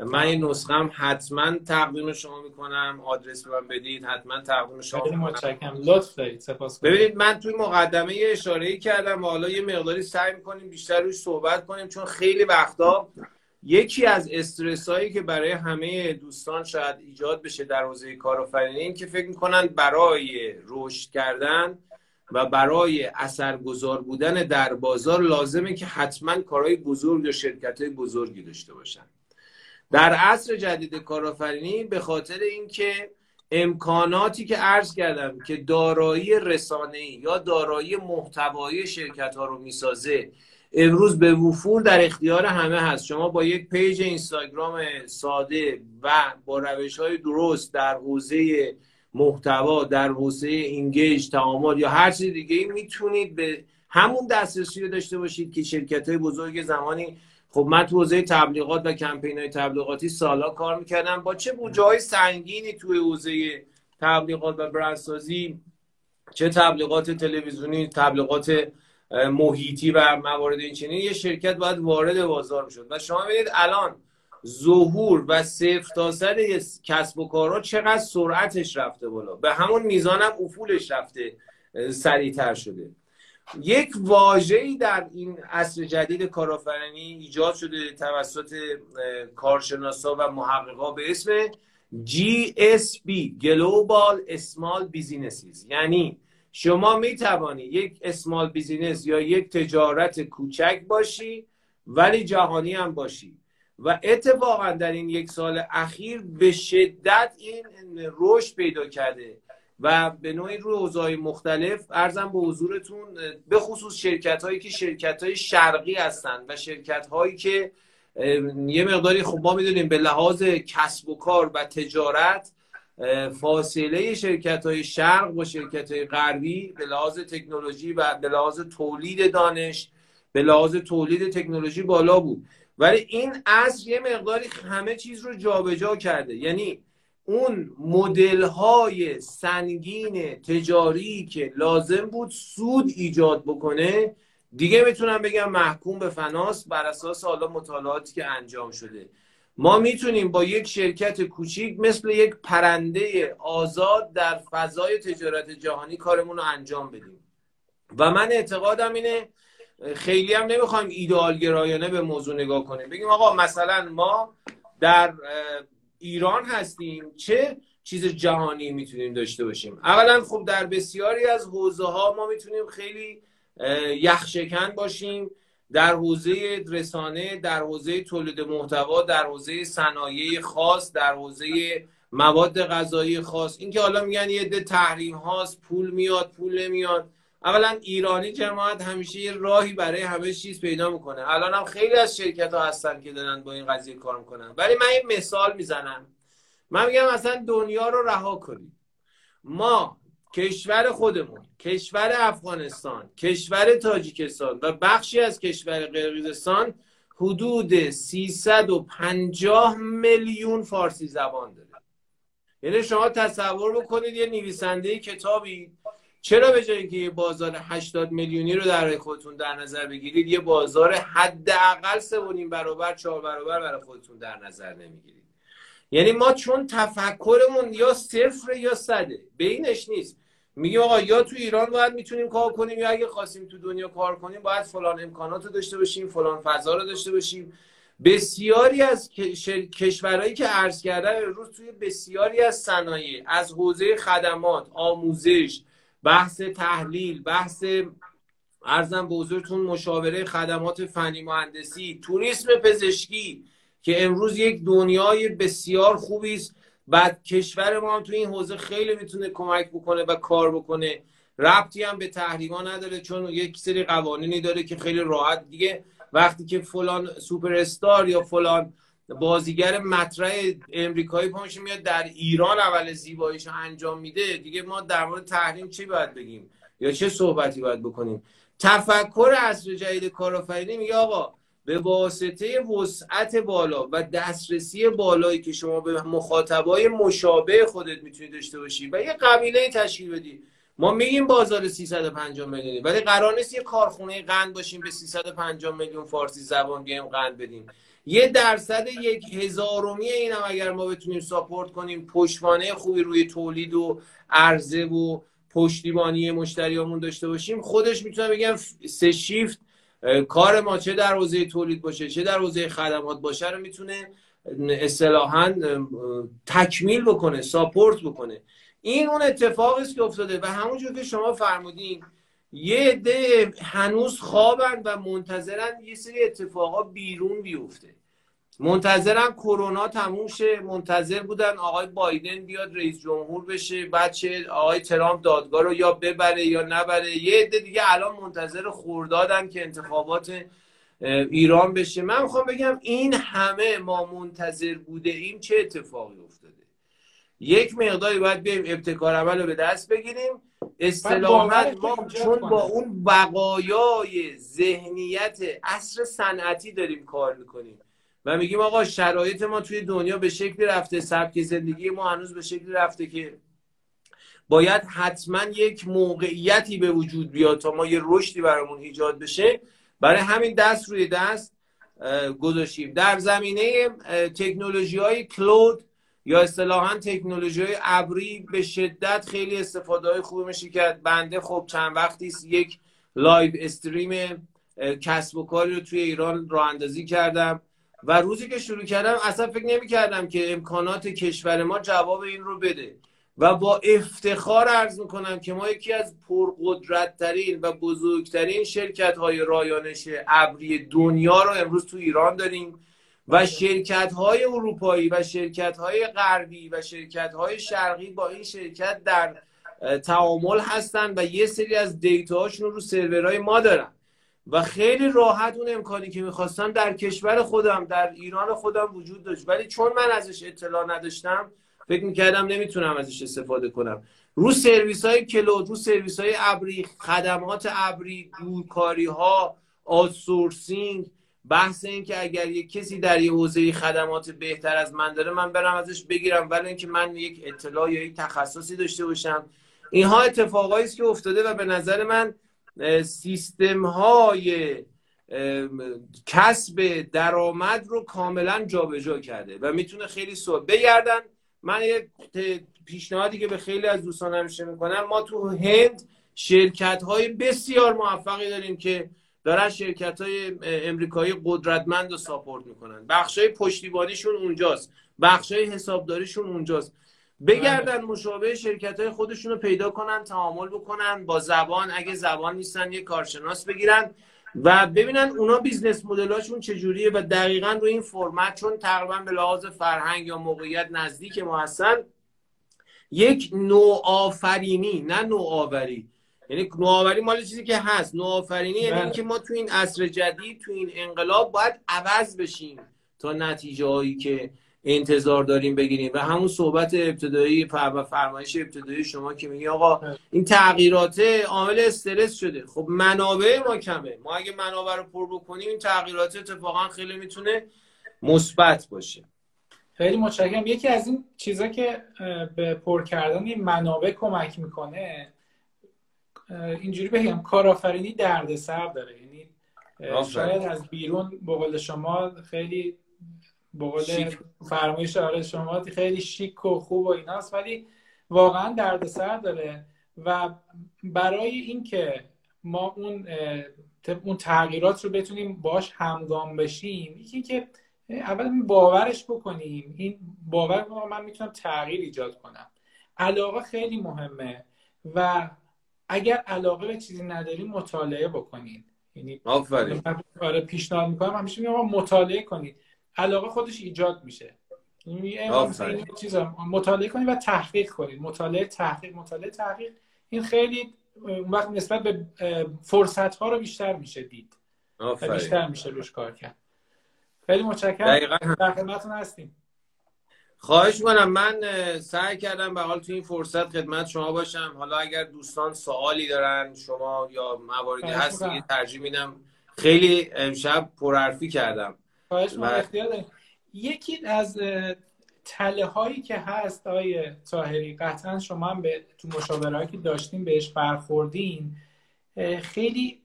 من این نسخه هم حتما تقدیم شما می‌کنم. آدرس به من بدید. حتما تقدیم شما متشکرم. لطف دارید سپاس ببینید من توی مقدمه یه اشاره کردم و حالا یه مقداری سعی می‌کنیم بیشتر روش صحبت کنیم چون خیلی وقتا یکی از استرس هایی که برای همه دوستان شاید ایجاد بشه در حوزه کارآفرینی این که فکر می‌کنن برای رشد کردن و برای اثرگذار بودن در بازار لازمه که حتما کارهای بزرگ یا شرکت های بزرگی داشته باشن. در عصر جدید کارآفرینی به خاطر اینکه امکاناتی که عرض کردم که دارایی رسانه یا دارایی محتوایی شرکت ها رو می‌سازه امروز به وفور در اختیار همه هست. شما با یک page اینستاگرام ساده و با روش های درست در حوزه محتوا در حوزه engage تعامل یا هر چیز دیگه می‌تونید به همون دسترسی رو داشته باشید که شرکت های بزرگ زمانی خب من تو حوزه تبلیغات و کمپین های تبلیغاتی سال‌ها کار می‌کردم. با چه بودجه های سنگینی توی حوزه تبلیغات و برندسازی چه تبلیغات تلویزیونی تبلیغات محیطی و موارد این چنین یه شرکت باید وارد بازار می‌شد. و شما ببینید الان ظهور و صفر تا صد کسب و کارها چقدر سرعتش رفته بالا. به همون میزانم افولش رفته سریعتر شده. یک واژه‌ای در این عصر جدید کارآفرینی ایجاد شده توسط کارشناسا و محققا به اسم GSB Global Small Businesses. یعنی شما می توانی یک اسمال بیزینس یا یک تجارت کوچک باشی ولی جهانی هم باشی. و اتفاقا در این یک سال اخیر به شدت این رشد پیدا کرده. و به نوعی روی اوضاع مختلف ارزم به حضورتون به خصوص شرکت هایی که شرکت های شرقی هستند و شرکت هایی که یه مقداری خب ما می‌دونیم به لحاظ کسب و کار و تجارت فاصله شرکت های شرق با شرکت های غربی به لحاظ تکنولوژی و به لحاظ تولید دانش به لحاظ تولید تکنولوژی بالا بود. ولی این اصل یه مقداری همه چیز رو جابجا جا کرده. یعنی اون مدل های سنگین تجاری که لازم بود سود ایجاد بکنه دیگه می‌تونم بگم محکوم به فناس بر اساس حالا مطالعاتی که انجام شده. ما می‌تونیم با یک شرکت کوچیک مثل یک پرنده آزاد در فضای تجارت جهانی کارمون رو انجام بدیم. و من اعتقادم اینه خیلی هم نمی‌خوایم ایدئال گرایانه به موضوع نگاه کنیم. بگیم آقا مثلا ما در ایران هستیم چه چیز جهانی می‌تونیم داشته باشیم؟ اولا خب در بسیاری از حوزه ها ما می‌تونیم خیلی یخشکن باشیم. در حوزه رسانه در حوزه تولید محتوا در حوزه صنایع خاص در حوزه مواد غذایی خاص. اینکه حالا میگن یه ده تحریم هاست پول میاد پول نمیاد. اولا ایرانی جماعت همیشه یه راهی برای همه چیز پیدا می‌کنه. الان هم خیلی از شرکت ها هستن که دارن با این قضیه کار می‌کنن. ولی من یه مثال می‌زنم. من میگم اصلا دنیا رو رها کنیم ما کشور خودمون کشور افغانستان کشور تاجیکستان و بخشی از کشور قرقیزستان حدود 350 میلیون فارسی زبان داره. یعنی شما تصور بکنید یه نویسنده کتابی چرا به جایی که یه بازار 80 میلیونی رو در خودتون در نظر بگیرید یه بازار حداقل سه برابر چهار برابر برای خودتون در نظر نمی‌گیرید؟ یعنی ما چون تفکرمون یا صفر یا صده بینش نیست. میگه آقا یا تو ایران باید می‌تونیم کار کنیم یا اگه خواستیم تو دنیا کار کنیم باید فلان امکانات رو داشته باشیم فلان فضا رو داشته باشیم. بسیاری از کشورهایی که عرض کردن روز توی بسیاری از صنایع از حوزه خدمات آموزش بحث تحلیل بحث ارزم به حضورتون مشاوره خدمات فنی مهندسی توریسم پزشکی که امروز یک دنیای بسیار خوبی است بعد کشور ما هم تو این حوزه خیلی می‌تونه کمک بکنه و کار بکنه. ربطی هم به تحریما نداره چون یک سری قوانینی داره که خیلی راحت دیگه. وقتی که فلان سوپر استار یا فلان بازیگر مطرح امریکایی پاش میاد در ایران اول زیباییش انجام میده. دیگه ما در مورد تحریم چی باید بگیم؟ یا چه صحبتی باید بکنیم؟ تفکر اصر جدید کارآفرینی میگه آقا به واسطه وسعت بالا و دسترسی بالایی که شما به مخاطبای مشابه خودت می‌تونی داشته باشی و یه قبیله تشکیل بدی. ما میگیم بازار 350 میلیونی ولی قرار نیست یه کارخونه قند باشیم به 350 میلیون فارسی زبان بیایم قند بدیم. یه درصد یک هزارمی این هم اگر ما بتونیم ساپورت کنیم پشتوانه خوبی روی تولید و عرضه و پشتیبانی مشتریامون داشته باشیم خودش می‌تونم بگم سه شیفت کار ما چه در حوزه تولید باشه چه در حوزه خدمات باشه رو می‌تونه اصطلاحا تکمیل بکنه ساپورت بکنه. این اون اتفاقی است که افتاده و همونجور که شما فرمودین یه عده هنوز خوابن و منتظرن یه سری اتفاقا بیرون بیفته. منتظرن کرونا تموم شه. منتظر بودن آقای بایدن بیاد رئیس جمهور بشه بعد چه آقای ترامپ دادگاه رو یا ببره یا نبره. یه عده دیگه الان منتظر خوردادن که انتخابات ایران بشه. من می‌خوام بگم این همه ما منتظر بوده ایم چه اتفاقی افتاده. یک مقداری باید بریم ابتکار عمل رو به دست بگیریم. اصطلاحا ما چون با اون بقایای ذهنیت اصر صنعتی داریم کار می‌کنیم. و میگیم آقا شرایط ما توی دنیا به شکلی رفته سبک زندگی ما هنوز به شکلی رفته که باید حتما یک موقعیتی به وجود بیاد تا ما یه رشدی برامون ایجاد بشه. برای همین دست روی دست گذاشتیم. در زمینه تکنولوژی های cloud یا اصطلاحا تکنولوژی های ابری به شدت خیلی استفاده های خوبی میشه کرد. بنده خب چند وقتی یک live stream کسب و کاری رو توی ایران راه اندازی کردم. و روزی که شروع کردم اصلا فکر نمی کردم که امکانات کشور ما جواب این رو بده. و با افتخار عرض می‌کنم که ما یکی از پرقدرتترین و بزرگترین شرکت های رایانش ابری دنیا رو امروز تو ایران داریم و شرکت های اروپایی و شرکت های غربی و شرکت های شرقی با این شرکت در تعامل هستن و یه سری از دیتاهاشون رو سرورهای ما دارن. و خیلی راحت اون امکانی که می‌خواستم در کشور خودم در ایران خودم وجود داشت. ولی چون من ازش اطلاع نداشتم فکر می‌کردم نمی‌تونم ازش استفاده کنم. رو سرویس های کلود رو سرویس های ابری خدمات ابری دورکاری ها آسورسینگ بحث این که اگر یک کسی در یه حوزه خدمات بهتر از من داره من برم ازش بگیرم. ولی اینکه من یک اطلاع یا یک تخصصی داشته باشم. اینها اتفاقایی است که افتاده و به نظر من سیستم های کسب درآمد رو کاملا جابجا کرده و می‌تونه خیلی سو بگردن. من یک پیشنهادی که به خیلی از دوستانم می‌کنم ما تو هند شرکت های بسیار موفقی داریم که دارن شرکت های امریکایی قدرتمند رو support می‌کنن. بخش های پشتیبانیشون اونجاست. بخش های حسابداریشون اونجاست. بگردن مشابه شرکت های خودشون رو پیدا کنن تعامل بکنن با زبان اگه زبان نیستن یه کارشناس بگیرن و ببینن اونا business model اشون چجوریه و دقیقا رو این فرمت چون تقریبا به لحاظ فرهنگ یا موقعیت نزدیک ما هستن یک نوآفرینی نه نوآوری یعنی نوآوری مال چیزی که هست نوآفرینی یعنی بله. که ما تو این عصر جدید تو این انقلاب باید عوض بشیم تا نتیجه هایی که انتظار داریم بگیریم. و همون صحبت ابتدایی و فرمایش ابتدایی شما که میگی آقا این تغییرات عامل استرس شده. خب منابع ما کمه. ما اگه منابع رو پر بکنیم این تغییرات اتفاقا خیلی می‌تونه مثبت باشه. خیلی متشکرم. یکی از این چیزا که به پر کردن این منابع کمک می‌کنه اینجوری بگم کارآفرینی دردسر داره. یعنی شاید از بیرون بقول شما خیلی بقول فرمایش آره شما خیلی شیک و خوب و ایناست ولی واقعا دردسر داره. و برای اینکه ما اون اون تغییرات رو بتونیم باش همگام بشیم یکی که اول باورش بکنیم. این باور من می‌تونم تغییر ایجاد کنم. علاقه خیلی مهمه. و اگر علاقه به چیزی نداریم مطالعه بکنید یعنی آفرین. آره پیشنهاد می‌کنم همیشه میگم مطالعه کنید علاقه خودش ایجاد میشه. چیزا مطالعه کنید و تحقیق کنید مطالعه تحقیق مطالعه تحقیق. این خیلی وقت نسبت به فرصت ها رو بیشتر میشه دید. بیشتر میشه روش کار کرد. خیلی متشکرم. در خدمتتون هستیم. خواهش کنم من سعی کردم به حال تو این فرصت خدمت شما باشم. حالا اگر دوستان سوالی دارن شما یا مواردی هست که ترجیح میدم. خیلی امشب پرحرفی کردم. و... یکی از تله هایی که هست آقای تاهری قطعا شما هم به تو مشاوره که داشتیم بهش برخوردین خیلی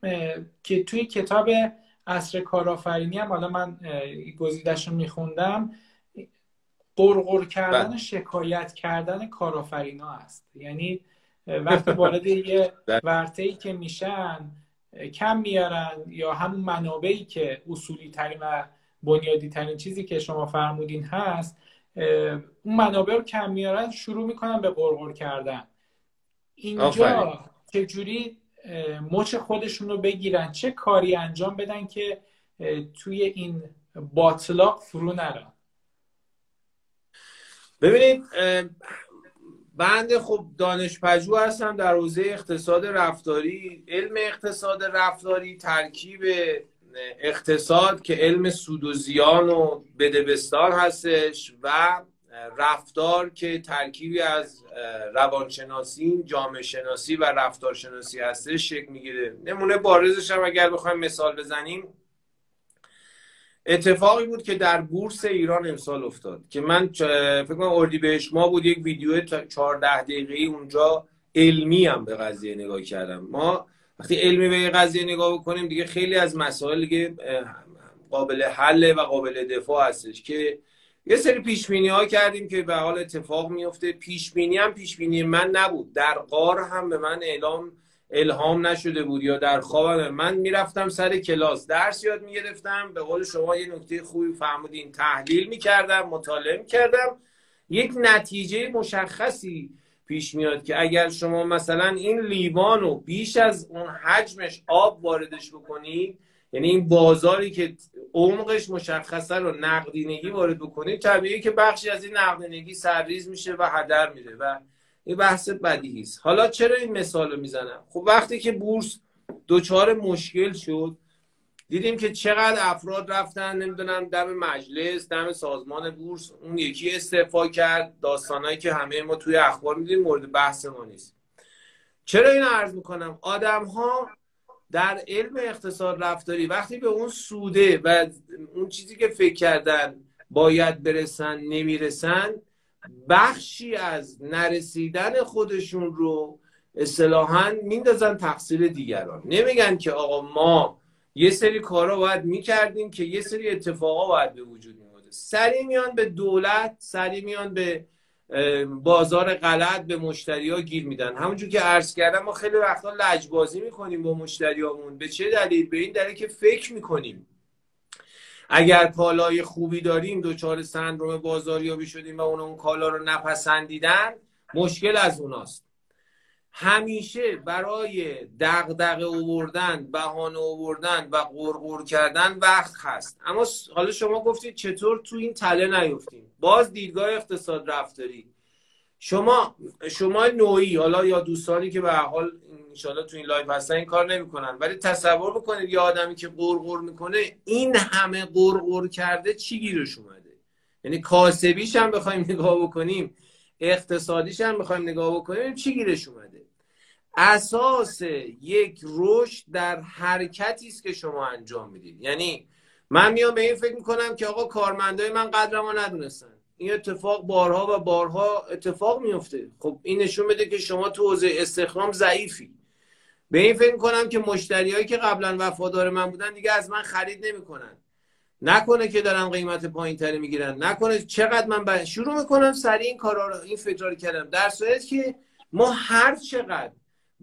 که توی کتاب اصر کارآفرینی هم حالا من گزیدش رو میخوندم قرقر کردن بله. شکایت کردن کارآفرینا هست یعنی وقتی وارد یه بله. ورته ای که میشن کم میارن یا همون منابعی که اصولی ترین و بنیادی ترین چیزی که شما فرمودین هست اون منابع رو کم میارن شروع می‌کنن به قرقر کردن. اینجا چجوری مچ خودشون رو بگیرن؟ چه کاری انجام بدن که توی این باطلاق فرو نرن؟ ببینید بند خب دانش پژوه هستم در حوزه اقتصاد رفتاری علم اقتصاد رفتاری ترکیب اقتصاد که علم سود و زیان و بدبستان هستش و رفتار که ترکیبی از روانشناسی جامعه شناسی و رفتارشناسی هستش شکل می‌گیره. نمونه بارزش هم اگر بخوایم مثال بزنیم. اتفاقی بود که در بورس ایران امسال افتاد که من فکر کنم بهش ما بود یک ویدیو 14 دقیقه اونجا علمی هم به قضیه نگاه کردم. ما وقتی علمی به قضیه نگاه بکنیم دیگه خیلی از مسائل دیگه قابل حل و قابل دفاع هستش که یه سری پیش ها کردیم که به حال اتفاق میفته پیش بینی هم پیش بینی من نبود. در قار هم به من اعلام الهام نشده بود یا در خوابم من می‌رفتم سر کلاس. درس یاد می‌گرفتم. به قول شما یه نکته خوبی فهمودین تحلیل می‌کردم مطالعه می‌کردم. یک نتیجه مشخصی پیش میاد که اگر شما مثلا این لیوان رو بیش از اون حجمش آب واردش بکنید یعنی این بازاری که عمقش مشخصه رو نقدینگی وارد بکنید طبیعی که بخشی از این نقدینگی سرریز میشه و هدر میره و این بحث بدیهی است. حالا چرا این مثال رو می‌زنم؟ خب وقتی که بورس دچار مشکل شد دیدیم که چقدر افراد رفتن نمی‌دونم دم مجلس دم سازمان بورس اون یکی استعفا کرد. داستانهایی که همه ما توی اخبار میدیم مورد بحث ما نیست. چرا این عرض می‌کنم؟ آدم ها در علم اقتصاد رفتاری وقتی به اون سوده و اون چیزی که فکر کردن باید برسن نمی‌رسن بخشی از نرسیدن خودشون رو اصطلاحا میندازن تقصیر دیگران. نمیگن که آقا ما یه سری کارا باید می‌کردیم که یه سری اتفاقا باید به وجود میومده سری میان به دولت سری میان به بازار غلط به مشتری ها گیر میدن. همونجور که عرض کردم ما خیلی وقتا لجبازی می‌کنیم با مشتریامون به چه دلیل؟ به این دلیل که فکر می‌کنیم. اگر کالای خوبی داریم دوچار سندروم بازاریابی شدیم و اون اون کالا رو نپسندیدن مشکل از اوناست. همیشه برای دغدغه اووردن بهانه اووردن و غرغر کردن وقت هست اما حالا شما گفتید چطور تو این تله نیفتیم؟ باز دیدگاه اقتصاد رفتاری. شما شما نوعی حالا یا دوستانی که به حال انشالله تو این live هستن این کار نمی‌کنن ولی تصور بکنید یه آدمی که غرغر می‌کنه این همه غرغر کرده چی گیرش اومده؟ یعنی کاسبیش هم بخوایم نگاه بکنیم اقتصادیش هم بخوایم نگاه بکنیم چی گیرش اومده؟ اساس یک رشد در حرکتی است که شما انجام می‌دید. یعنی من میام به این فکر می‌کنم که آقا کارمندای من قدرمو ندونستن. این اتفاق بارها و بارها اتفاق میفته خب این نشون بده که شما تو حوزه استخدام ضعیفی. به این فکر کنم که مشتریایی که قبلا وفادار من بودن دیگه از من خرید نمی‌کنن. نکنه که دارن قیمت پایین تری می‌گیرن. نکنه چقدر من شروع می‌کنم سریع این کارا رو این فکر رو کردم. در صورتی که ما هر چقدر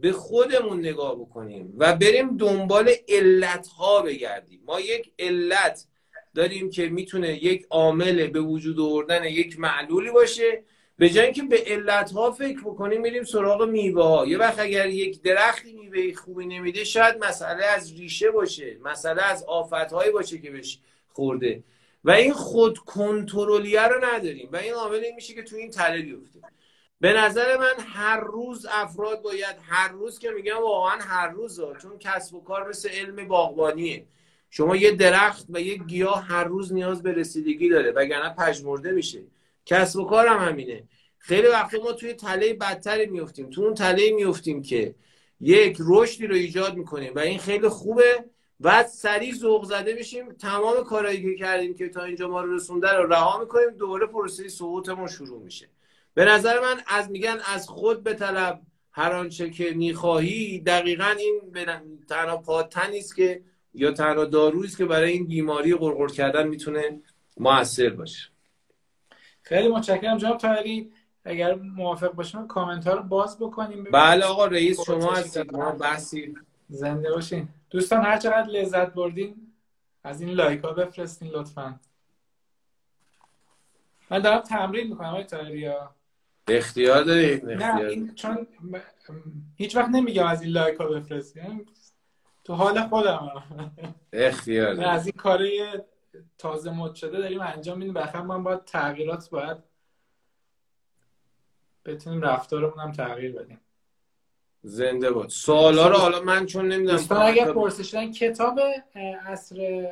به خودمون نگاه بکنیم و بریم دنبال علت ها بگردیم. ما یک علت داریم که می‌تونه یک عامل به وجود آوردن یک معلولی باشه. به جای اینکه به علت ها فکر بکنیم میریم سراغ میوه ها یه وقت اگر یک درختی میوه خوبی نمیده شاید مسئله از ریشه باشه مسئله از آفت هایی باشه که بهش خورده. و این خود کنترلیه رو نداریم. و این عامل این میشه که تو این تله بیفته. به نظر من هر روز افراد باید هر روز که میگم واقعا هر روز ها. چون کسب و کار مثل علم باغبانیه. شما یه درخت و یه گیاه هر روز نیاز به رسیدگی داره وگرنه پژمرده میشه. کسب و کار هم همینه. خیلی وقت ما توی تله بدتری میفتیم. تو اون تله میفتیم که یک رشدی رو ایجاد می‌کنیم و این خیلی خوبه بعد سریع ذوق زده بشیم تمام کارهایی که کردیم که تا اینجا ما رو رسونده رو رها می‌کنیم. دوباره پروسه سقوطمون شروع میشه. به نظر من از میگن از خود به طلب هر آنچه که می‌خواهی دقیقا این تنها پاتنی است که یا تنها دارویی است که برای این بیماری قرقر کردن می‌تونه موثر باشه. خیلی متشکرم جناب طاهری. اگر موافق باشیم کامنت ها رو باز بکنیم. بله آقا رئیس شما هستید. ما بحثی. زنده باشین. دوستان هر چقدر لذت بردین از این لایک ها بفرستین لطفا. من دارم تمرین می‌کنم آقای طاهری اختیار دارید نه این چون هیچ وقت نمیگم از این لایک ها بفرستیم تو حال خودم. اختیار از این کاره تازه مد شده داریم انجام میدیم. بخیر من باید تغییرات باید بتونیم رفتارمون هم تغییر بدیم. زنده بود سوالا رو حالا من چون نمی‌دونم دوستان اگر پرسشن کتاب عصر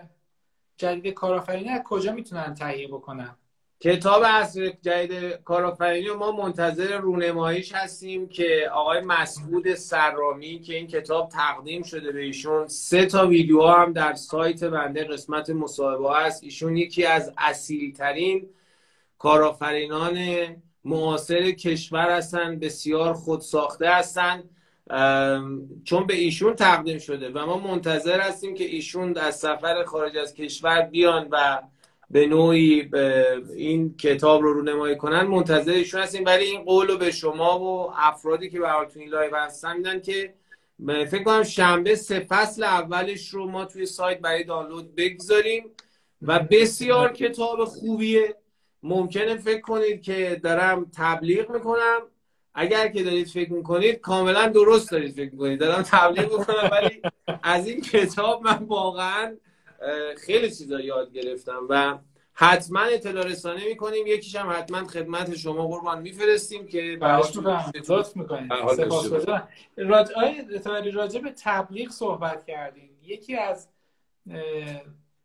جدید کارآفرینی از کجا می‌تونن تهیه بکنن؟ کتاب اصر جدید کارآفرینی ما منتظر رونماییش هستیم که آقای مسعود سرامی که این کتاب تقدیم شده به ایشون سه تا ویدیو هم در سایت بنده قسمت مصاحبه هست. ایشون یکی از اصیل ترین کارآفرینان معاصر کشور هستن بسیار خودساخته هستن چون به ایشون تقدیم شده و ما منتظر هستیم که ایشون از سفر خارج از کشور بیان و به نوعی این کتاب رو رونمایی کنن منتظرشون هستیم. ولی این قول رو به شما و افرادی که برای تو این live هستن میدن که فکر کنم شنبه سه فصل اولش رو ما توی سایت برای دانلود بگذاریم و بسیار کتاب خوبیه. ممکنه فکر کنید که دارم تبلیغ می‌کنم. اگر که دارید فکر می‌کنید کاملا درست دارید فکر می‌کنید. دارم تبلیغ می‌کنم ولی از این کتاب من واقعا خیلی چیزا یاد گرفتم و حتما اطلاع رسانه می‌کنیم. یکیش هم حتما خدمت شما قربان میفرستیم که لطف می‌کنیم. راجع به تبلیغ صحبت کردیم یکی از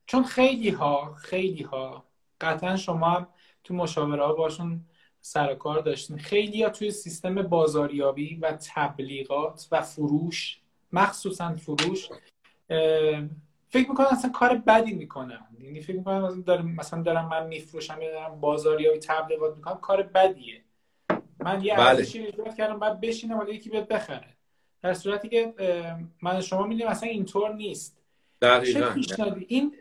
چون خیلی ها خیلی ها قطعا شما هم تو مشاوره ها باشون سر کار داشتین. خیلی ها توی سیستم بازاریابی و تبلیغات و فروش مخصوصا فروش فکر می‌کنم اصلا کار بدی می‌کنم یعنی فکر می‌کنم دارم مثلا دارم من میفروشم یا دارم بازاریابی تبلیغات می‌کنم کار بدیه. من یه بله. ارزشی ایجاد کردم بعد بشینم ولی یکی بیاد بخره. در صورتی که من شما می‌دونم مثلا اینطور نیست. دقیقاً. این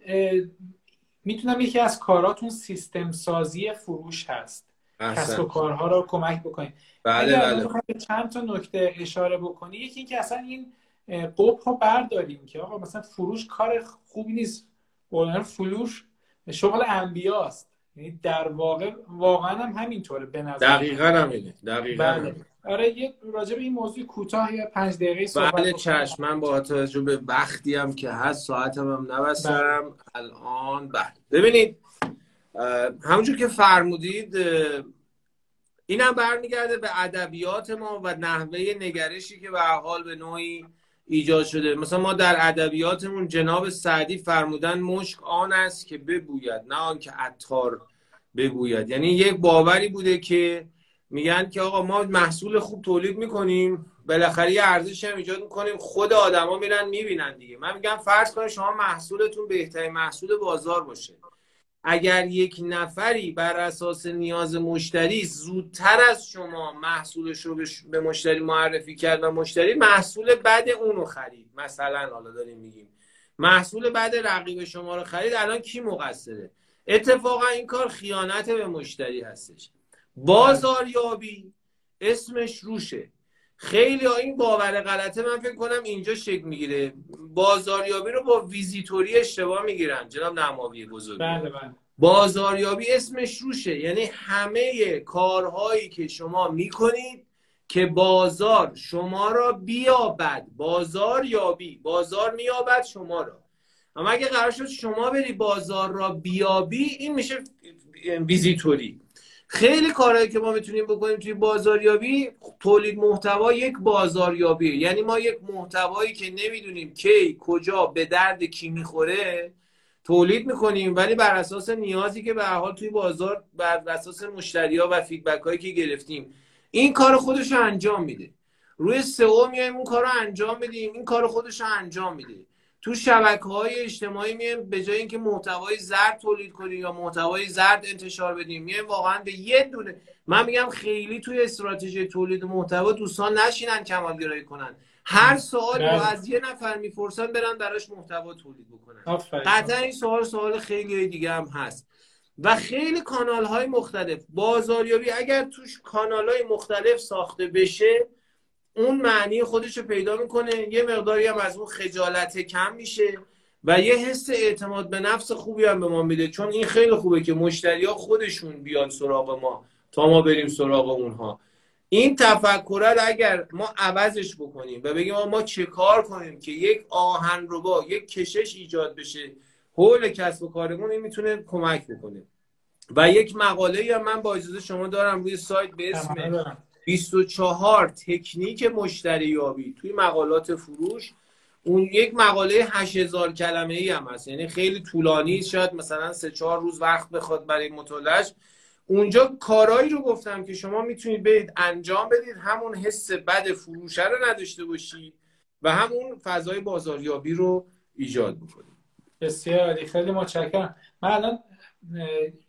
می‌تونم یکی از کاراتون سیستم سازی فروش هست. کسب و کارها رو کمک بکنید. بله بله. چند تا نکته اشاره بکنی یکی اینکه اصلا این قب ها برداریم که آقا مثلا فروش کار خوبی نیست. قولن فروش شغل انبیاست. یعنی در واقع واقعا هم همینطوره به نظر دقیقا همینه دقیقا بله. همینه. آره یه راجع به این موضوع کوتاه یا پنج دقیقه صحبت بله چشم. من با توجه به وقتی هم که هست ساعتم هم نبستم. بله. الان بله. ببینید همونجور که فرمودید اینم برمیگرده به ادبیات ما و نحوه نگرشی که به حال به نوعی ایجاد شده. مثلا ما در ادبیاتمون جناب سعدی فرمودن مشک آن است که ببوید نه آن که عطار بگوید. یعنی یک باوری بوده که میگن که آقا ما محصول خوب تولید می‌کنیم بالاخره یه ارزش هم ایجاد می‌کنیم خود آدما میرن می‌بینن دیگه. من میگم فرض کنید شما محصولتون بهترین محصول بازار باشه. اگر یک نفری بر اساس نیاز مشتری زودتر از شما محصولش رو به مشتری معرفی کرد و مشتری محصول بعد اونو خرید. مثلا حالا داریم میگیم. محصول بعد رقیب شما رو خرید الان کی مقصره؟ اتفاقا این کار خیانت به مشتری هستش. بازاریابی اسمش روشه. خیلی ها این باور غلطه من فکر کنم اینجا شکل می‌گیره. بازاریابی رو با ویزیتوری اشتباه می‌گیرن. جناب نماوی بزرگ. بله بله. بازاریابی اسمش روشه. یعنی همه کارهایی که شما می‌کنید که بازار شما را بیابد. بازار یابی. بازار میابد شما را. اما اگه قرار شد شما بری بازار را بیابی این میشه ویزیتوری. خیلی کارهایی که ما می‌تونیم بکنیم توی بازاریابی تولید محتوا یک بازاریابی یعنی ما یک محتوایی که نمی‌دونیم کی کجا به درد کی می‌خوره تولید می‌کنیم. ولی بر اساس نیازی که به حال توی بازار بر اساس مشتری ها و فیدبک هایی که گرفتیم این کار خودش رو انجام میده. روی سئو میایم اون کار رو انجام میدیم این کار خودش رو انجام میده. تو شبکه های اجتماعی میایم به جای اینکه محتوای زرد تولید کنیم یا محتوای زرد انتشار بدیم میایم واقعا به یه دونه من میگم خیلی توی استراتژی تولید محتوا دوستان نشینن کمالگرایی کنن هر سوالی رو بله. از یه نفر می‌پرسن برن براش محتوا تولید بکنن. قطعا این سوال سوال خیلی دیگه هم هست و خیلی کانال های مختلف بازاریابی اگر توش کانال های مختلف ساخته بشه اون معنی خودش رو پیدا می‌کنه. یه مقداری هم از اون خجالت کم میشه و یه حس اعتماد به نفس خوبی هم به ما میده. چون این خیلی خوبه که مشتری ها خودشون بیان سراغ ما تا ما بریم سراغ اونها. این تفکر اگر ما عوضش بکنیم و بگیم ما چه کار کنیم که یک آهن رو با یک کشش ایجاد بشه حول کسب و کارمون این می‌تونه کمک بکنه. و یک مقاله هم من با اجازه شما دارم روی سایت به اسم. 24 تکنیک مشتری یابی. توی مقالات فروش اون یک مقاله 8000 کلمه ای هم هست. یعنی خیلی طولانی. شاید مثلا سه چهار روز وقت بخواد برای مطالعهش اونجا کارهایی رو گفتم که شما می‌تونید برید انجام بدید. همون حس بد فروشه رو نداشته باشید و همون فضای بازاریابی رو ایجاد بکنید. بسیار عالی خیلی متشکرم. من الان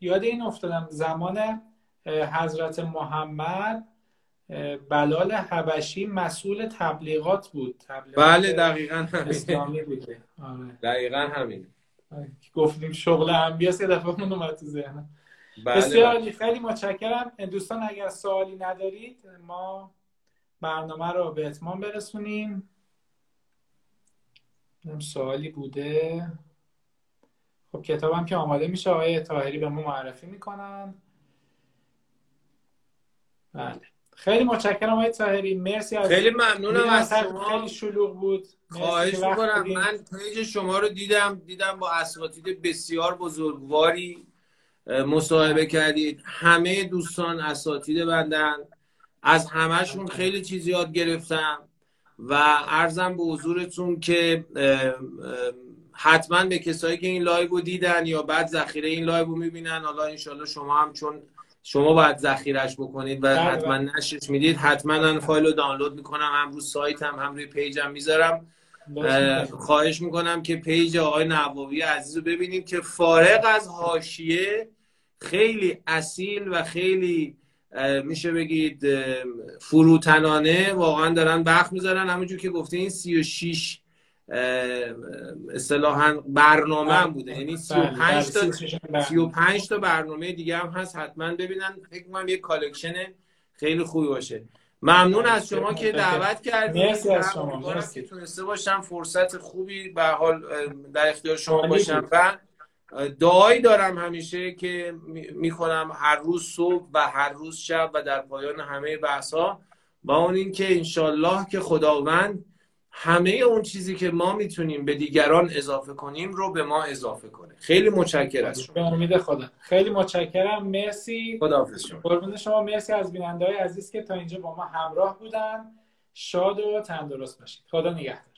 یاد این افتادم زمان حضرت محمد بلال حبشی مسئول تبلیغات بود. تبلیغات بله دقیقا همین. اسلامی بوده. آره. دقیقا همین. گفتیم شغل انبیاس یه دفعه من اومد تو ذهنم. بله بسیار بله. خیلی متشکرم. دوستان اگر سوالی ندارید ما برنامه رو به اتمام برسونیم. سوالی بوده. خب کتابم که آماده میشه آقای طاهری به ما معرفی می‌کنن. بله. خیلی متشکرم آقای طاهری. مرسی از خیلی ممنونم از شما. خیلی شلوغ بود. خواهش می‌کنم. من page شما رو دیدم. دیدم با اساتید بسیار بزرگواری مصاحبه کردید. همه دوستان اساتید بندن. از همهشون خیلی چیز یاد گرفتم و عرضم به حضورتون که حتما به کسایی که این live رو دیدن یا بعد ذخیره این live رو می‌بینن. حالا انشالله شما هم چون شما باید ذخیرش بکنید و بله، حتما بله. نشرش می‌دید. حتما من فایل رو دانلود می‌کنم. هم رو سایتم هم روی page م می‌ذارم. اه، خواهش می‌کنم که page آقای نوابی عزیز رو ببینید که فارغ از حاشیه خیلی اصیل و خیلی میشه بگید فروتنانه واقعا دارن وقت می‌ذارن. همونجور که گفته این 36 اه، اصطلاحا برنامه هم بوده. یعنی 35 تا 35 تا برنامه دیگه هم هست. حتما ببینن. فکر کنم یه collection خیلی خوبی باشه. ممنون از شما که دعوت کردید مرسی از شما. مرسی. که تونسته باشم فرصت خوبی به حال در اختیار شما باشم. و دعایی دارم همیشه که می- می‌کنم هر روز صبح و هر روز شب و در پایان همه بحث ها با اون اینکه انشالله که خداوند همه اون چیزی که ما می‌تونیم به دیگران اضافه کنیم رو به ما اضافه کنه. خیلی متشکر از شما. امید خدا. خیلی متشکرم. مرسی. خداحافظ شما. قربون شما. مرسی از بیننده های عزیز که تا اینجا با ما همراه بودن. شاد و تندرست باشید. خدا نگهدار.